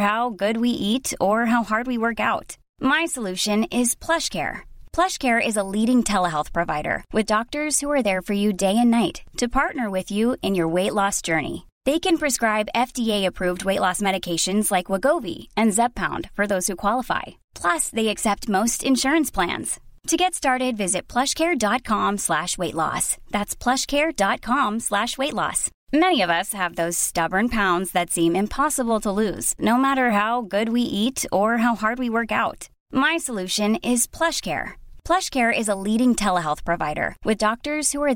How good we ate our leading ٹھہر health provider with doctor for you day and night to partner with you in your weight lost journey they can prescribe F T approved weight lost medication like Wegovy and Zepbound for those you qualify plus they x ئرشر is a leading ٹھہر health doctors you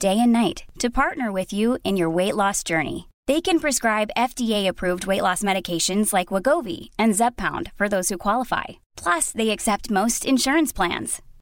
day and night to partner with you in your weight loss journey they can prescribe F T approved weight loss medications like we and زب کوس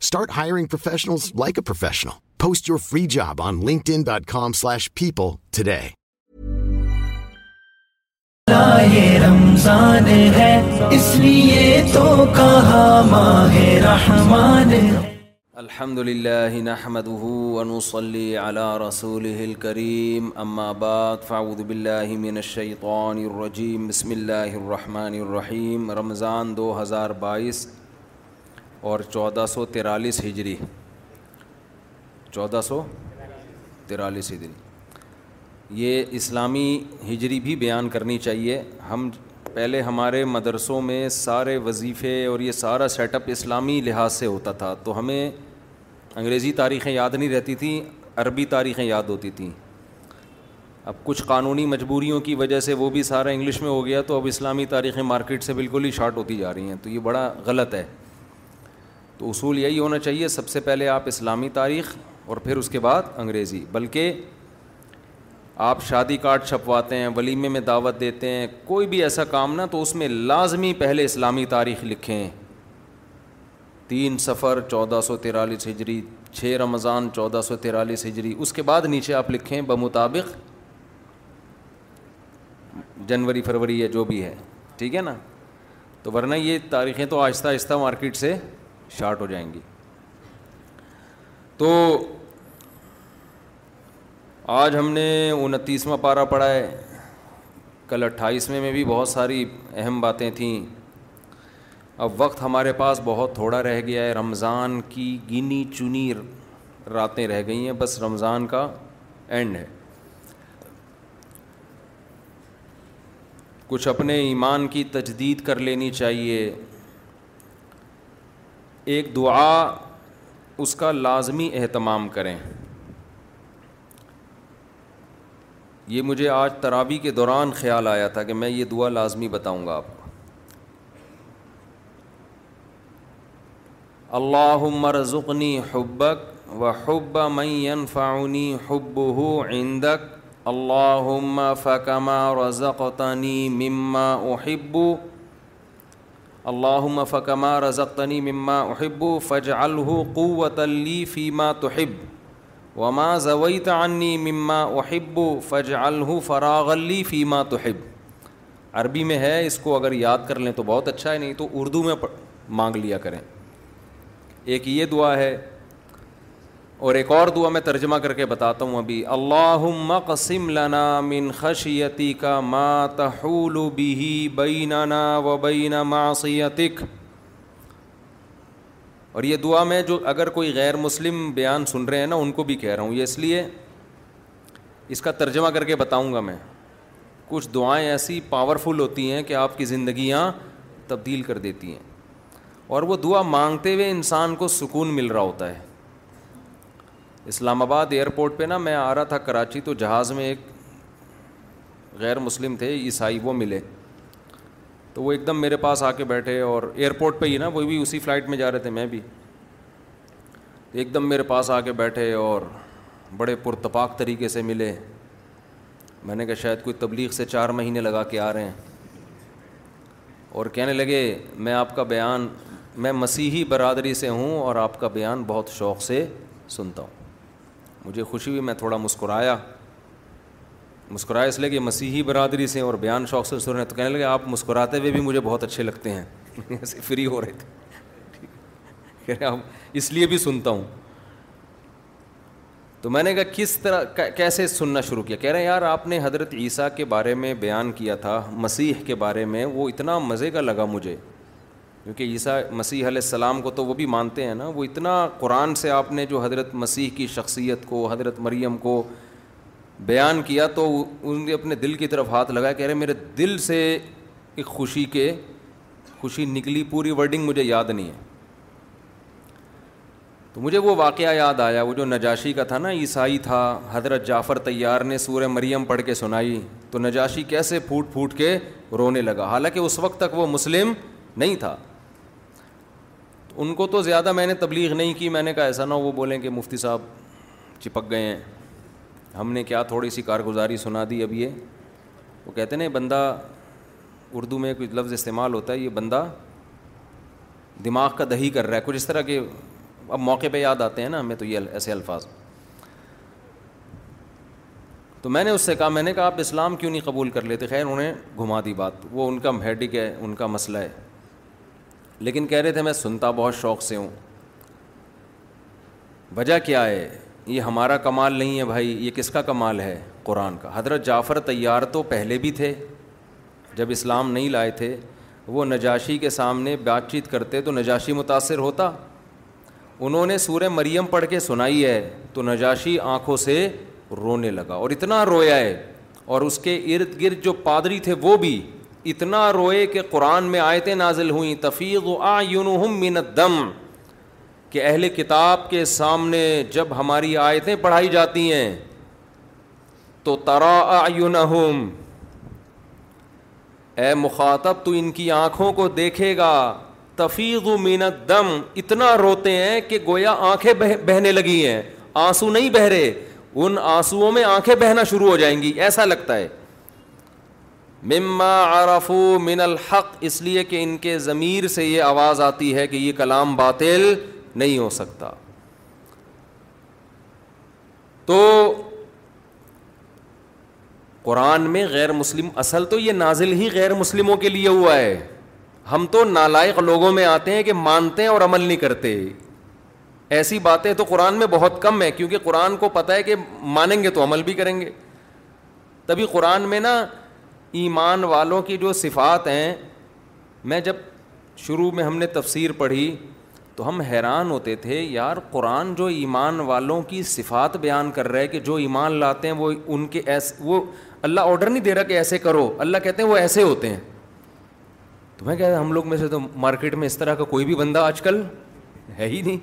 Start hiring professionals like a professional. Post your free job on linkedin.com slash people today. لائے رمضان ہے اس لیے تو کہا ماہ رحمان الحمد لله نحمده ونصلي على رسوله الكريم أما بعد فاعوذ بالله من الشيطان الرجيم بسم الله الرحمن الرحيم رمضان 2022 اور چودہ سو تیرالیس ہجری چودہ سو تیرالیس ہجری یہ اسلامی ہجری بھی بیان کرنی چاہیے ہم پہلے ہمارے مدرسوں میں سارے وظیفے اور یہ سارا سیٹ اپ اسلامی لحاظ سے ہوتا تھا تو ہمیں انگریزی تاریخیں یاد نہیں رہتی تھیں عربی تاریخیں یاد ہوتی تھیں اب کچھ قانونی مجبوریوں کی وجہ سے وہ بھی سارا انگلش میں ہو گیا تو اب اسلامی تاریخیں مارکیٹ سے بالکل ہی شارٹ ہوتی جا رہی ہیں تو یہ بڑا غلط ہے تو اصول یہی ہونا چاہیے سب سے پہلے آپ اسلامی تاریخ اور پھر اس کے بعد انگریزی بلکہ آپ شادی کارڈ چھپواتے ہیں ولیمے میں دعوت دیتے ہیں کوئی بھی ایسا کام نہ تو اس میں لازمی پہلے اسلامی تاریخ لکھیں تین سفر چودہ سو تیرالیس ہجری چھ رمضان چودہ سو تیرالیس ہجری اس کے بعد نیچے آپ لکھیں بمطابق جنوری فروری یا جو بھی ہے ٹھیک ہے نا تو ورنہ یہ تاریخیں تو آہستہ آہستہ مارکیٹ سے شارٹ ہو جائیں گی تو آج ہم نے انتیسواں پارا پڑھا ہے کل اٹھائیسویں میں بھی بہت ساری اہم باتیں تھیں اب وقت ہمارے پاس بہت تھوڑا رہ گیا ہے رمضان کی گنی چنی راتیں رہ گئی ہیں بس رمضان کا اینڈ ہے کچھ اپنے ایمان کی تجدید کر لینی چاہیے ایک دعا اس کا لازمی اہتمام کریں یہ مجھے آج ترابی کے دوران خیال آیا تھا کہ میں یہ دعا لازمی بتاؤں گا آپ اللہ مرزنی حبک و حب فاؤنی حب ہو عندک اللہ فکمہ اور مما احبو و حبو اللہ فکما رزقتنی مما احب احبو فج القوۃ علی فیما توحب وما زوی عنی مما احب و فج الح فراغ علی فیما توحب عربی میں ہے اس کو اگر یاد کر لیں تو بہت اچھا ہے نہیں تو اردو میں مانگ لیا کریں ایک یہ دعا ہے اور ایک اور دعا میں ترجمہ کر کے بتاتا ہوں ابھی اللہ قسم لنا من خشیتی کا ما تحول بھی بیننا و بینا معصیتک اور یہ دعا میں جو اگر کوئی غیر مسلم بیان سن رہے ہیں نا ان کو بھی کہہ رہا ہوں یہ اس لیے اس کا ترجمہ کر کے بتاؤں گا میں کچھ دعائیں ایسی پاورفل ہوتی ہیں کہ آپ کی زندگیاں تبدیل کر دیتی ہیں اور وہ دعا مانگتے ہوئے انسان کو سکون مل رہا ہوتا ہے اسلام آباد ایئرپورٹ پہ نا میں آ رہا تھا کراچی تو جہاز میں ایک غیر مسلم تھے عیسائی وہ ملے تو وہ ایک دم میرے پاس آ کے بیٹھے اور ایئرپورٹ پہ ہی نا وہ بھی اسی فلائٹ میں جا رہے تھے میں بھی ایک دم میرے پاس آ کے بیٹھے اور بڑے پرتپاک طریقے سے ملے میں نے کہا شاید کوئی تبلیغ سے چار مہینے لگا کے آ رہے ہیں اور کہنے لگے میں آپ کا بیان میں مسیحی برادری سے ہوں اور آپ کا بیان بہت شوق سے سنتا ہوں مجھے خوشی ہوئی میں تھوڑا مسکرایا مسکرایا اس لیے کہ مسیحی برادری سے اور بیان شوق سے سن رہے ہیں تو کہنے لگے آپ مسکراتے ہوئے بھی مجھے بہت اچھے لگتے ہیں ایسے فری ہو رہے تھے کہہ رہے اس لیے بھی سنتا ہوں تو میں نے کہا کس طرح کیسے سننا شروع کیا کہہ رہے ہیں یار آپ نے حضرت عیسیٰ کے بارے میں بیان کیا تھا مسیح کے بارے میں وہ اتنا مزے کا لگا مجھے کیونکہ عیسیٰ مسیح علیہ السلام کو تو وہ بھی مانتے ہیں نا وہ اتنا قرآن سے آپ نے جو حضرت مسیح کی شخصیت کو حضرت مریم کو بیان کیا تو نے اپنے دل کی طرف ہاتھ لگایا کہہ رہے میرے دل سے ایک خوشی کے خوشی نکلی پوری ورڈنگ مجھے یاد نہیں ہے تو مجھے وہ واقعہ یاد آیا وہ جو نجاشی کا تھا نا عیسائی تھا حضرت جعفر طیار نے سورہ مریم پڑھ کے سنائی تو نجاشی کیسے پھوٹ پھوٹ کے رونے لگا حالانکہ اس وقت تک وہ مسلم نہیں تھا ان کو تو زیادہ میں نے تبلیغ نہیں کی میں نے کہا ایسا نہ ہو وہ بولیں کہ مفتی صاحب چپک گئے ہیں ہم نے کیا تھوڑی سی کارگزاری سنا دی اب یہ وہ کہتے ہیں نا بندہ اردو میں کچھ لفظ استعمال ہوتا ہے یہ بندہ دماغ کا دہی کر رہا ہے کچھ اس طرح کے اب موقع پہ یاد آتے ہیں نا ہمیں تو یہ ایسے الفاظ تو میں نے اس سے کہا میں نے کہا آپ اسلام کیوں نہیں قبول کر لیتے خیر انہیں گھما دی بات وہ ان کا ہیڈک ہے ان کا مسئلہ ہے لیکن کہہ رہے تھے میں سنتا بہت شوق سے ہوں وجہ کیا ہے یہ ہمارا کمال نہیں ہے بھائی یہ کس کا کمال ہے قرآن کا حضرت جعفر تیار تو پہلے بھی تھے جب اسلام نہیں لائے تھے وہ نجاشی کے سامنے بات چیت کرتے تو نجاشی متاثر ہوتا انہوں نے سورہ مریم پڑھ کے سنائی ہے تو نجاشی آنکھوں سے رونے لگا اور اتنا رویا ہے اور اس کے ارد گرد جو پادری تھے وہ بھی اتنا روئے کہ قرآن میں آیتیں نازل ہوئیں تفیض تفیق من دم کہ اہل کتاب کے سامنے جب ہماری آیتیں پڑھائی جاتی ہیں تو ترا اے مخاطب تو ان کی آنکھوں کو دیکھے گا تفیغ مینت دم اتنا روتے ہیں کہ گویا آنکھیں بہنے لگی ہیں آنسو نہیں بہرے رہے ان آنسو میں آنکھیں بہنا شروع ہو جائیں گی ایسا لگتا ہے مما عرفو من الحق اس لیے کہ ان کے ضمیر سے یہ آواز آتی ہے کہ یہ کلام باطل نہیں ہو سکتا تو قرآن میں غیر مسلم اصل تو یہ نازل ہی غیر مسلموں کے لیے ہوا ہے ہم تو نالائق لوگوں میں آتے ہیں کہ مانتے ہیں اور عمل نہیں کرتے ایسی باتیں تو قرآن میں بہت کم ہے کیونکہ قرآن کو پتہ ہے کہ مانیں گے تو عمل بھی کریں گے تبھی قرآن میں نا ایمان والوں کی جو صفات ہیں میں جب شروع میں ہم نے تفسیر پڑھی تو ہم حیران ہوتے تھے یار قرآن جو ایمان والوں کی صفات بیان کر رہے کہ جو ایمان لاتے ہیں وہ ان کے ایسے وہ اللہ آڈر نہیں دے رہا کہ ایسے کرو اللہ کہتے ہیں وہ ایسے ہوتے ہیں تو میں کہہ رہا ہم لوگ میں سے تو مارکیٹ میں اس طرح کا کوئی بھی بندہ آج کل ہے ہی نہیں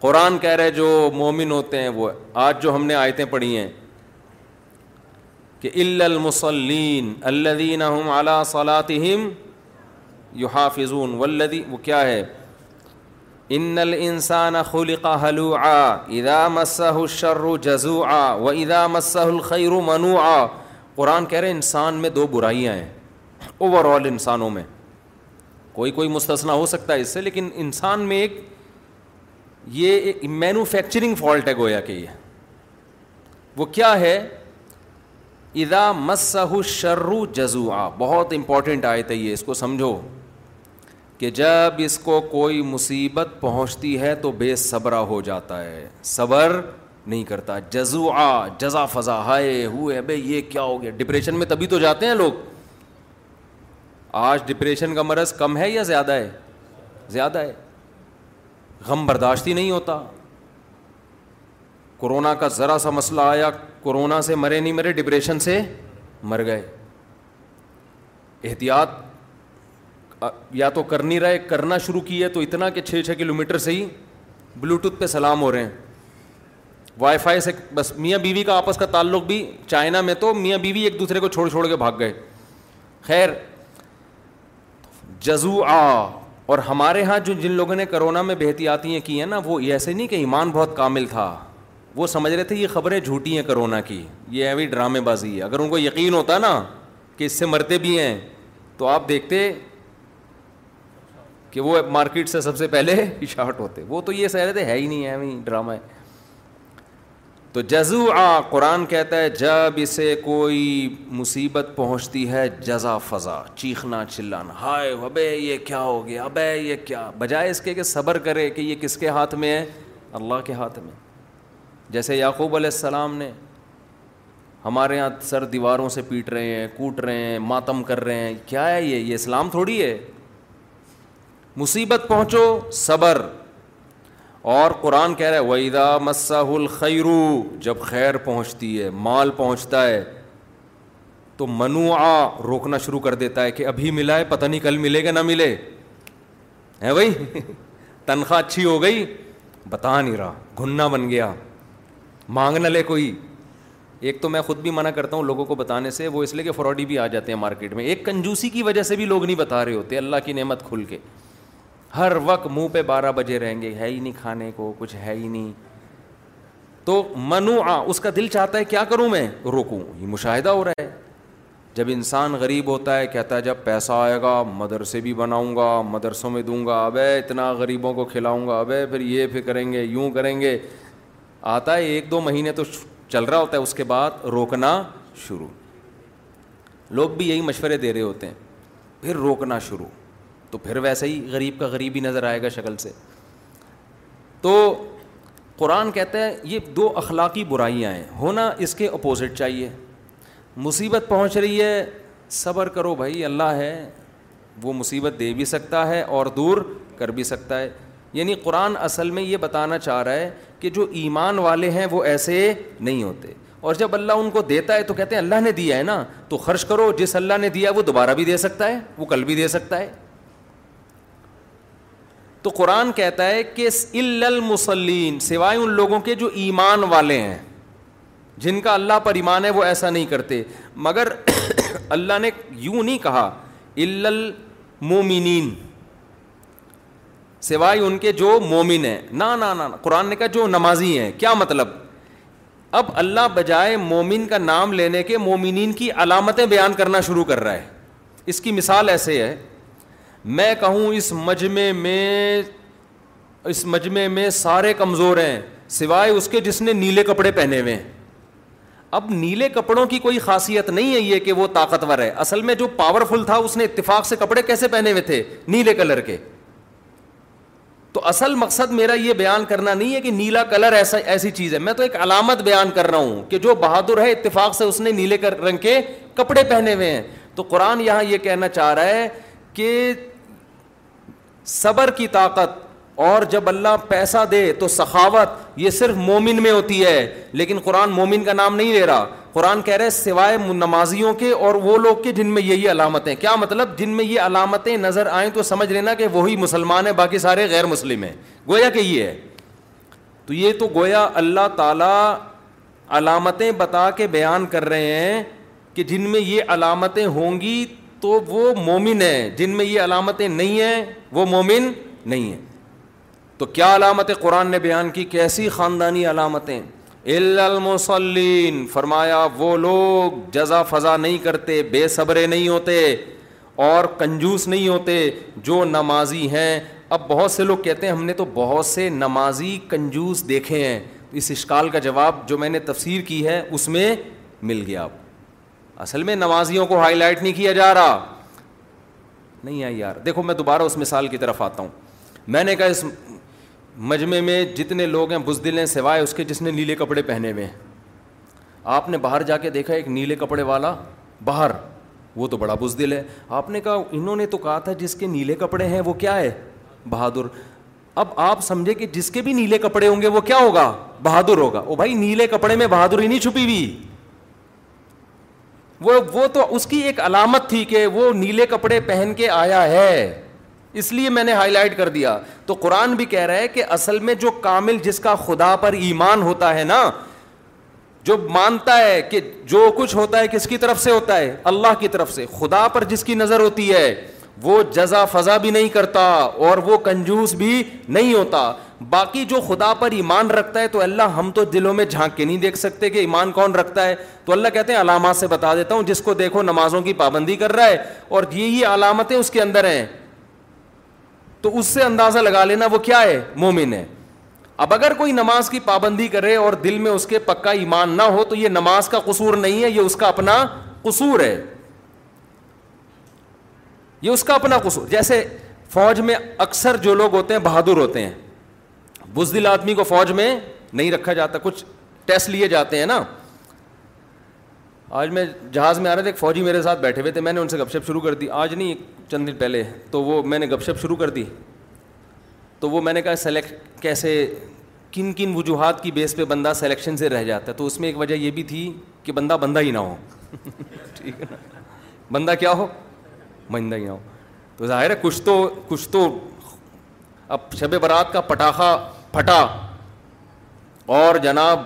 قرآن کہہ رہے جو مومن ہوتے ہیں وہ آج جو ہم نے آیتیں پڑھی ہیں کہ المسلین اللہ علیٰ صلام یو وہ کیا ہے ان الانسان خلق هلوعا اذا مسه الشر جزوعا و اذا ادا مسرو منوعا قرآن کہہ رہے انسان میں دو برائیاں ہیں اوور آل انسانوں میں کوئی کوئی مستثنا ہو سکتا ہے اس سے لیکن انسان میں ایک یہ مینوفیکچرنگ فالٹ ہے گویا کہ یہ وہ کیا ہے ادا مسح شرو جزو آ بہت امپورٹنٹ آئے تھے یہ اس کو سمجھو کہ جب اس کو کوئی مصیبت پہنچتی ہے تو بے صبرا ہو جاتا ہے صبر نہیں کرتا جزو آ جزا فضا ہائے ہوئے یہ کیا ہو گیا ڈپریشن میں تبھی تو جاتے ہیں لوگ آج ڈپریشن کا مرض کم ہے یا زیادہ ہے زیادہ ہے غم برداشت ہی نہیں ہوتا کورونا کا ذرا سا مسئلہ آیا کورونا سے مرے نہیں مرے ڈپریشن سے مر گئے احتیاط یا تو کر نہیں رہے کرنا شروع کی ہے تو اتنا کہ چھ چھ کلو میٹر سے ہی بلوٹوتھ پہ سلام ہو رہے ہیں وائی فائی سے بس میاں بیوی کا آپس کا تعلق بھی چائنا میں تو میاں بیوی ایک دوسرے کو چھوڑ چھوڑ کے بھاگ گئے خیر جزو آ اور ہمارے یہاں جو جن لوگوں نے کرونا میں بے احتیاطیاں کی ہیں نا وہ ایسے نہیں کہ ایمان بہت کامل تھا وہ سمجھ رہے تھے یہ خبریں جھوٹی ہیں کرونا کی یہ ایوی ڈرامے بازی ہے اگر ان کو یقین ہوتا نا کہ اس سے مرتے بھی ہیں تو آپ دیکھتے کہ وہ مارکیٹ سے سب سے پہلے شارٹ ہوتے وہ تو یہ سہ رہے تھے ہے ہی نہیں ہے ڈرامہ ہے تو جزو آ قرآن کہتا ہے جب اسے کوئی مصیبت پہنچتی ہے جزا فضا چیخنا چلانا ہائے ابے یہ کیا ہو گیا ابے یہ کیا بجائے اس کے کہ صبر کرے کہ یہ کس کے ہاتھ میں ہے اللہ کے ہاتھ میں جیسے یعقوب علیہ السلام نے ہمارے یہاں سر دیواروں سے پیٹ رہے ہیں کوٹ رہے ہیں ماتم کر رہے ہیں کیا ہے یہ یہ اسلام تھوڑی ہے مصیبت پہنچو صبر اور قرآن کہہ رہے ویدا مساح الخیرو جب خیر پہنچتی ہے مال پہنچتا ہے تو منوع روکنا شروع کر دیتا ہے کہ ابھی ملا ہے پتہ نہیں کل ملے گا نہ ملے ہے بھائی تنخواہ اچھی ہو گئی بتا نہیں رہا گھننا بن گیا مانگ نہ لے کوئی ایک تو میں خود بھی منع کرتا ہوں لوگوں کو بتانے سے وہ اس لیے کہ فراڈی بھی آ جاتے ہیں مارکیٹ میں ایک کنجوسی کی وجہ سے بھی لوگ نہیں بتا رہے ہوتے اللہ کی نعمت کھل کے ہر وقت منہ پہ بارہ بجے رہیں گے ہے ہی نہیں کھانے کو کچھ ہے ہی نہیں تو منو آ اس کا دل چاہتا ہے کیا کروں میں روکوں یہ مشاہدہ ہو رہا ہے جب انسان غریب ہوتا ہے کہتا ہے جب پیسہ آئے گا مدرسے بھی بناؤں گا مدرسوں میں دوں گا ابے اتنا غریبوں کو کھلاؤں گا ابے پھر یہ پھر کریں گے یوں کریں گے آتا ہے ایک دو مہینے تو چل رہا ہوتا ہے اس کے بعد روکنا شروع لوگ بھی یہی مشورے دے رہے ہوتے ہیں پھر روکنا شروع تو پھر ویسے ہی غریب کا غریب ہی نظر آئے گا شکل سے تو قرآن کہتا ہے یہ دو اخلاقی برائیاں ہیں ہونا اس کے اپوزٹ چاہیے مصیبت پہنچ رہی ہے صبر کرو بھائی اللہ ہے وہ مصیبت دے بھی سکتا ہے اور دور کر بھی سکتا ہے یعنی قرآن اصل میں یہ بتانا چاہ رہا ہے کہ جو ایمان والے ہیں وہ ایسے نہیں ہوتے اور جب اللہ ان کو دیتا ہے تو کہتے ہیں اللہ نے دیا ہے نا تو خرچ کرو جس اللہ نے دیا وہ دوبارہ بھی دے سکتا ہے وہ کل بھی دے سکتا ہے تو قرآن کہتا ہے کہ المسلین سوائے ان لوگوں کے جو ایمان والے ہیں جن کا اللہ پر ایمان ہے وہ ایسا نہیں کرتے مگر اللہ نے یوں نہیں کہا المومنین سوائے ان کے جو مومن ہیں نا نہ قرآن نے کہا جو نمازی ہیں کیا مطلب اب اللہ بجائے مومن کا نام لینے کے مومنین کی علامتیں بیان کرنا شروع کر رہا ہے اس کی مثال ایسے ہے میں کہوں اس مجمع میں اس مجمع میں سارے کمزور ہیں سوائے اس کے جس نے نیلے کپڑے پہنے ہوئے ہیں اب نیلے کپڑوں کی کوئی خاصیت نہیں ہے یہ کہ وہ طاقتور ہے اصل میں جو پاورفل تھا اس نے اتفاق سے کپڑے کیسے پہنے ہوئے تھے نیلے کلر کے تو اصل مقصد میرا یہ بیان کرنا نہیں ہے کہ نیلا کلر ایسا ایسی چیز ہے میں تو ایک علامت بیان کر رہا ہوں کہ جو بہادر ہے اتفاق سے اس نے نیلے رنگ کے کپڑے پہنے ہوئے ہیں تو قرآن یہاں یہ کہنا چاہ رہا ہے کہ صبر کی طاقت اور جب اللہ پیسہ دے تو سخاوت یہ صرف مومن میں ہوتی ہے لیکن قرآن مومن کا نام نہیں لے رہا قرآن کہہ رہے سوائے نمازیوں کے اور وہ لوگ کے جن میں یہی علامتیں کیا مطلب جن میں یہ علامتیں نظر آئیں تو سمجھ لینا کہ وہی مسلمان ہیں باقی سارے غیر مسلم ہیں گویا کہ یہ ہے تو یہ تو گویا اللہ تعالیٰ علامتیں بتا کے بیان کر رہے ہیں کہ جن میں یہ علامتیں ہوں گی تو وہ مومن ہیں جن میں یہ علامتیں نہیں ہیں وہ مومن نہیں ہیں تو کیا علامت قرآن نے بیان کی کیسی خاندانی علامتیں المسلین فرمایا وہ لوگ جزا فضا نہیں کرتے بے صبرے نہیں ہوتے اور کنجوس نہیں ہوتے جو نمازی ہیں اب بہت سے لوگ کہتے ہیں ہم نے تو بہت سے نمازی کنجوس دیکھے ہیں اس اشکال کا جواب جو میں نے تفسیر کی ہے اس میں مل گیا اب اصل میں نمازیوں کو ہائی لائٹ نہیں کیا جا رہا نہیں آئی یار دیکھو میں دوبارہ اس مثال کی طرف آتا ہوں میں نے کہا اس مجمع میں جتنے لوگ ہیں بزدل ہیں سوائے اس کے جس نے نیلے کپڑے پہنے ہوئے ہیں آپ نے باہر جا کے دیکھا ایک نیلے کپڑے والا باہر وہ تو بڑا بزدل ہے آپ نے کہا انہوں نے تو کہا تھا جس کے نیلے کپڑے ہیں وہ کیا ہے بہادر اب آپ سمجھے کہ جس کے بھی نیلے کپڑے ہوں گے وہ کیا ہوگا بہادر ہوگا وہ بھائی نیلے کپڑے میں بہادری نہیں چھپی ہوئی وہ وہ تو اس کی ایک علامت تھی کہ وہ نیلے کپڑے پہن کے آیا ہے اس لیے میں نے ہائی لائٹ کر دیا تو قرآن بھی کہہ رہا ہے کہ اصل میں جو کامل جس کا خدا پر ایمان ہوتا ہے نا جو مانتا ہے کہ جو کچھ ہوتا ہے کس کی طرف سے ہوتا ہے اللہ کی طرف سے خدا پر جس کی نظر ہوتی ہے وہ جزا فضا بھی نہیں کرتا اور وہ کنجوس بھی نہیں ہوتا باقی جو خدا پر ایمان رکھتا ہے تو اللہ ہم تو دلوں میں جھانک کے نہیں دیکھ سکتے کہ ایمان کون رکھتا ہے تو اللہ کہتے ہیں علامات سے بتا دیتا ہوں جس کو دیکھو نمازوں کی پابندی کر رہا ہے اور یہی علامتیں اس کے اندر ہیں تو اس سے اندازہ لگا لینا وہ کیا ہے مومن ہے اب اگر کوئی نماز کی پابندی کرے اور دل میں اس کے پکا ایمان نہ ہو تو یہ نماز کا قصور نہیں ہے یہ اس کا اپنا قصور ہے یہ اس کا اپنا قصور جیسے فوج میں اکثر جو لوگ ہوتے ہیں بہادر ہوتے ہیں بزدل آدمی کو فوج میں نہیں رکھا جاتا کچھ ٹیسٹ لیے جاتے ہیں نا آج میں جہاز میں آ رہا تھا ایک فوجی میرے ساتھ بیٹھے ہوئے تھے میں نے ان سے گپ شپ شروع کر دی آج نہیں چند دن پہلے تو وہ میں نے گپ شپ شروع کر دی تو وہ میں نے کہا سلیکٹ کیسے کن کن وجوہات کی بیس پہ بندہ سلیکشن سے رہ جاتا ہے تو اس میں ایک وجہ یہ بھی تھی کہ بندہ بندہ ہی نہ ہو ٹھیک ہے نا بندہ کیا ہو بندہ ہی نہ ہو تو ظاہر ہے کچھ تو کچھ تو اب شب برات کا پٹاخہ پھٹا اور جناب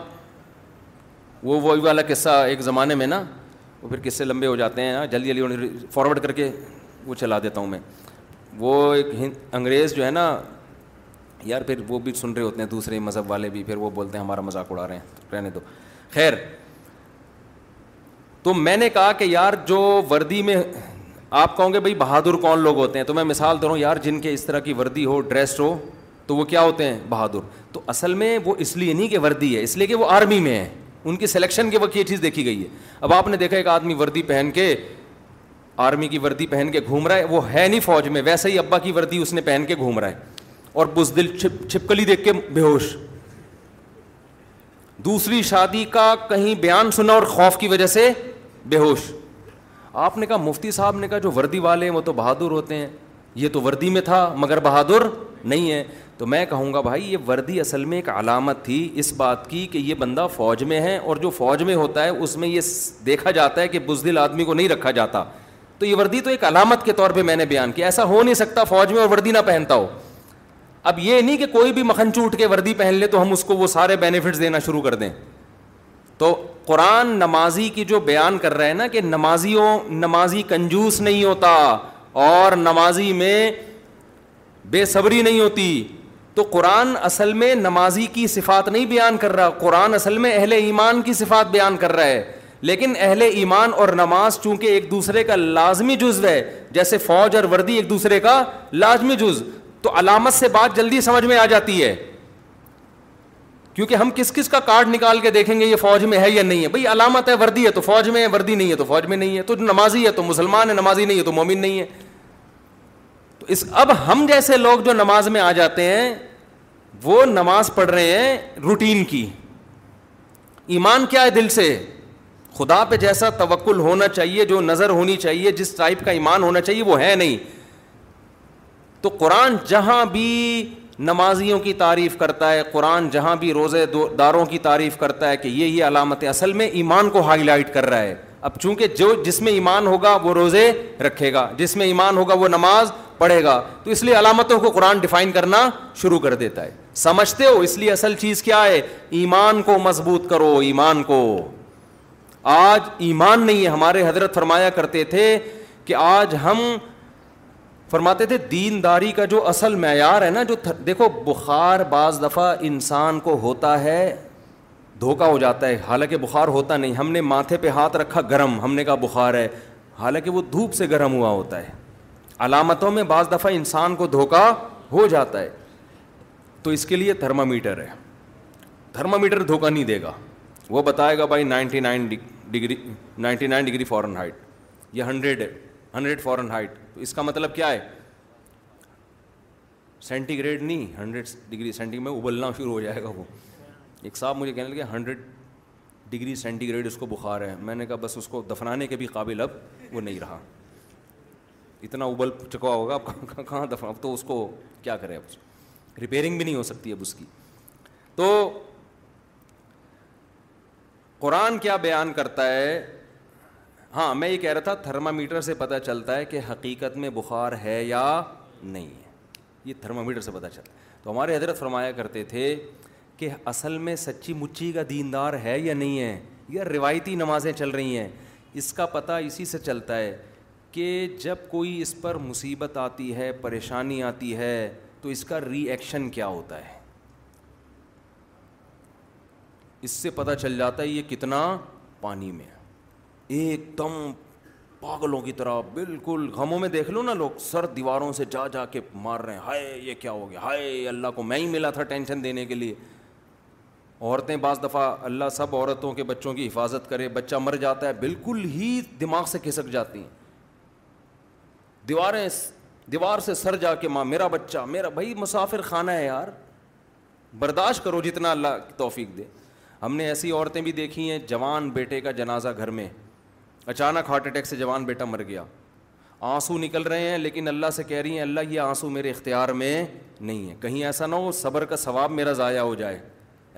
وہ وہی والا قصہ ایک زمانے میں نا وہ پھر قصے لمبے ہو جاتے ہیں جلدی جلدی انہیں فارورڈ کر کے وہ چلا دیتا ہوں میں وہ ایک ہند انگریز جو ہے نا یار پھر وہ بھی سن رہے ہوتے ہیں دوسرے مذہب والے بھی پھر وہ بولتے ہیں ہمارا مذاق اڑا رہے ہیں رہنے دو خیر تو میں نے کہا کہ یار جو وردی میں آپ کہوں گے بھائی بہادر کون لوگ ہوتے ہیں تو میں مثال ہوں یار جن کے اس طرح کی وردی ہو ڈریس ہو تو وہ کیا ہوتے ہیں بہادر تو اصل میں وہ اس لیے نہیں کہ وردی ہے اس لیے کہ وہ آرمی میں ہے ان کی سلیکشن کے وقت یہ چیز دیکھی گئی ہے اب آپ نے دیکھا ایک آدمی وردی پہن کے آرمی کی وردی پہن کے گھوم رہا ہے وہ ہے نہیں فوج میں ویسے ہی ابا کی وردی اس نے پہن کے گھوم رہا ہے اور چھپ چھپکلی دیکھ کے بے ہوش دوسری شادی کا کہیں بیان سنا اور خوف کی وجہ سے بے ہوش آپ نے کہا مفتی صاحب نے کہا جو وردی والے ہیں وہ تو بہادر ہوتے ہیں یہ تو وردی میں تھا مگر بہادر نہیں ہے تو میں کہوں گا بھائی یہ وردی اصل میں ایک علامت تھی اس بات کی کہ یہ بندہ فوج میں ہے اور جو فوج میں ہوتا ہے اس میں یہ دیکھا جاتا ہے کہ بزدل آدمی کو نہیں رکھا جاتا تو یہ وردی تو ایک علامت کے طور پہ میں نے بیان کیا ایسا ہو نہیں سکتا فوج میں اور وردی نہ پہنتا ہو اب یہ نہیں کہ کوئی بھی مکھن چوٹ کے وردی پہن لے تو ہم اس کو وہ سارے بینیفٹس دینا شروع کر دیں تو قرآن نمازی کی جو بیان کر رہے ہیں نا کہ نمازیوں نمازی کنجوس نہیں ہوتا اور نمازی میں بے صبری نہیں ہوتی تو قرآن اصل میں نمازی کی صفات نہیں بیان کر رہا قرآن اصل میں اہل ایمان کی صفات بیان کر رہا ہے لیکن اہل ایمان اور نماز چونکہ ایک دوسرے کا لازمی جز ہے جیسے فوج اور وردی ایک دوسرے کا لازمی جز تو علامت سے بات جلدی سمجھ میں آ جاتی ہے کیونکہ ہم کس کس کا کارڈ نکال کے دیکھیں گے یہ فوج میں ہے یا نہیں ہے بھائی علامت ہے وردی ہے تو فوج میں ہے وردی نہیں ہے تو فوج میں نہیں ہے تو نمازی ہے تو مسلمان ہے نمازی نہیں ہے تو مومن نہیں ہے تو اس اب ہم جیسے لوگ جو نماز میں آ جاتے ہیں وہ نماز پڑھ رہے ہیں روٹین کی ایمان کیا ہے دل سے خدا پہ جیسا توکل ہونا چاہیے جو نظر ہونی چاہیے جس ٹائپ کا ایمان ہونا چاہیے وہ ہے نہیں تو قرآن جہاں بھی نمازیوں کی تعریف کرتا ہے قرآن جہاں بھی روزے داروں کی تعریف کرتا ہے کہ یہ یہ علامت اصل میں ایمان کو ہائی لائٹ کر رہا ہے اب چونکہ جو جس میں ایمان ہوگا وہ روزے رکھے گا جس میں ایمان ہوگا وہ نماز پڑھے گا تو اس لیے علامتوں کو قرآن ڈیفائن کرنا شروع کر دیتا ہے سمجھتے ہو اس لیے اصل چیز کیا ہے ایمان کو مضبوط کرو ایمان کو آج ایمان نہیں ہے ہمارے حضرت فرمایا کرتے تھے کہ آج ہم فرماتے تھے دین داری کا جو اصل معیار ہے نا جو دیکھو بخار بعض دفعہ انسان کو ہوتا ہے دھوکہ ہو جاتا ہے حالانکہ بخار ہوتا نہیں ہم نے ماتھے پہ ہاتھ رکھا گرم ہم نے کہا بخار ہے حالانکہ وہ دھوپ سے گرم ہوا ہوتا ہے علامتوں میں بعض دفعہ انسان کو دھوکہ ہو جاتا ہے تو اس کے لیے تھرمامیٹر ہے تھرمامیٹر دھوکہ نہیں دے گا وہ بتائے گا بھائی ninety nine degree ninety nine degree Fahrenheit یا ہنڈریڈ ہے ہنڈریڈ فورن ہائٹ تو اس کا مطلب کیا ہے سینٹی گریڈ نہیں ہنڈریڈ ڈگری سینٹی میں ابلنا شروع ہو جائے گا وہ ایک صاحب مجھے کہنے لگے ہنڈریڈ ڈگری سینٹی گریڈ اس کو بخار ہے میں نے کہا بس اس کو دفنانے کے بھی قابل اب وہ نہیں رہا اتنا ابل چکوا ہوگا اب کہاں دفنا اب تو اس کو کیا کرے اب ریپیئرنگ بھی نہیں ہو سکتی اب اس کی تو قرآن کیا بیان کرتا ہے ہاں میں یہ کہہ رہا تھا تھرمامیٹر سے پتہ چلتا ہے کہ حقیقت میں بخار ہے یا نہیں ہے یہ تھرمامیٹر سے پتہ چلتا ہے تو ہمارے حضرت فرمایا کرتے تھے کہ اصل میں سچی مچی کا دیندار ہے یا نہیں ہے یا روایتی نمازیں چل رہی ہیں اس کا پتہ اسی سے چلتا ہے کہ جب کوئی اس پر مصیبت آتی ہے پریشانی آتی ہے تو اس کا ری ایکشن کیا ہوتا ہے اس سے پتہ چل جاتا ہے یہ کتنا پانی میں ایک دم پاگلوں کی طرح بالکل غموں میں دیکھ لو نا لوگ سر دیواروں سے جا جا کے مار رہے ہیں ہائے یہ کیا ہو گیا ہائے اللہ کو میں ہی ملا تھا ٹینشن دینے کے لیے عورتیں بعض دفعہ اللہ سب عورتوں کے بچوں کی حفاظت کرے بچہ مر جاتا ہے بالکل ہی دماغ سے کھسک جاتی ہیں دیواریں دیوار سے سر جا کے ماں میرا بچہ میرا بھائی مسافر خانہ ہے یار برداشت کرو جتنا اللہ کی توفیق دے ہم نے ایسی عورتیں بھی دیکھی ہیں جوان بیٹے کا جنازہ گھر میں اچانک ہارٹ اٹیک سے جوان بیٹا مر گیا آنسو نکل رہے ہیں لیکن اللہ سے کہہ رہی ہیں اللہ یہ آنسو میرے اختیار میں نہیں ہے کہیں ایسا نہ ہو صبر کا ثواب میرا ضائع ہو جائے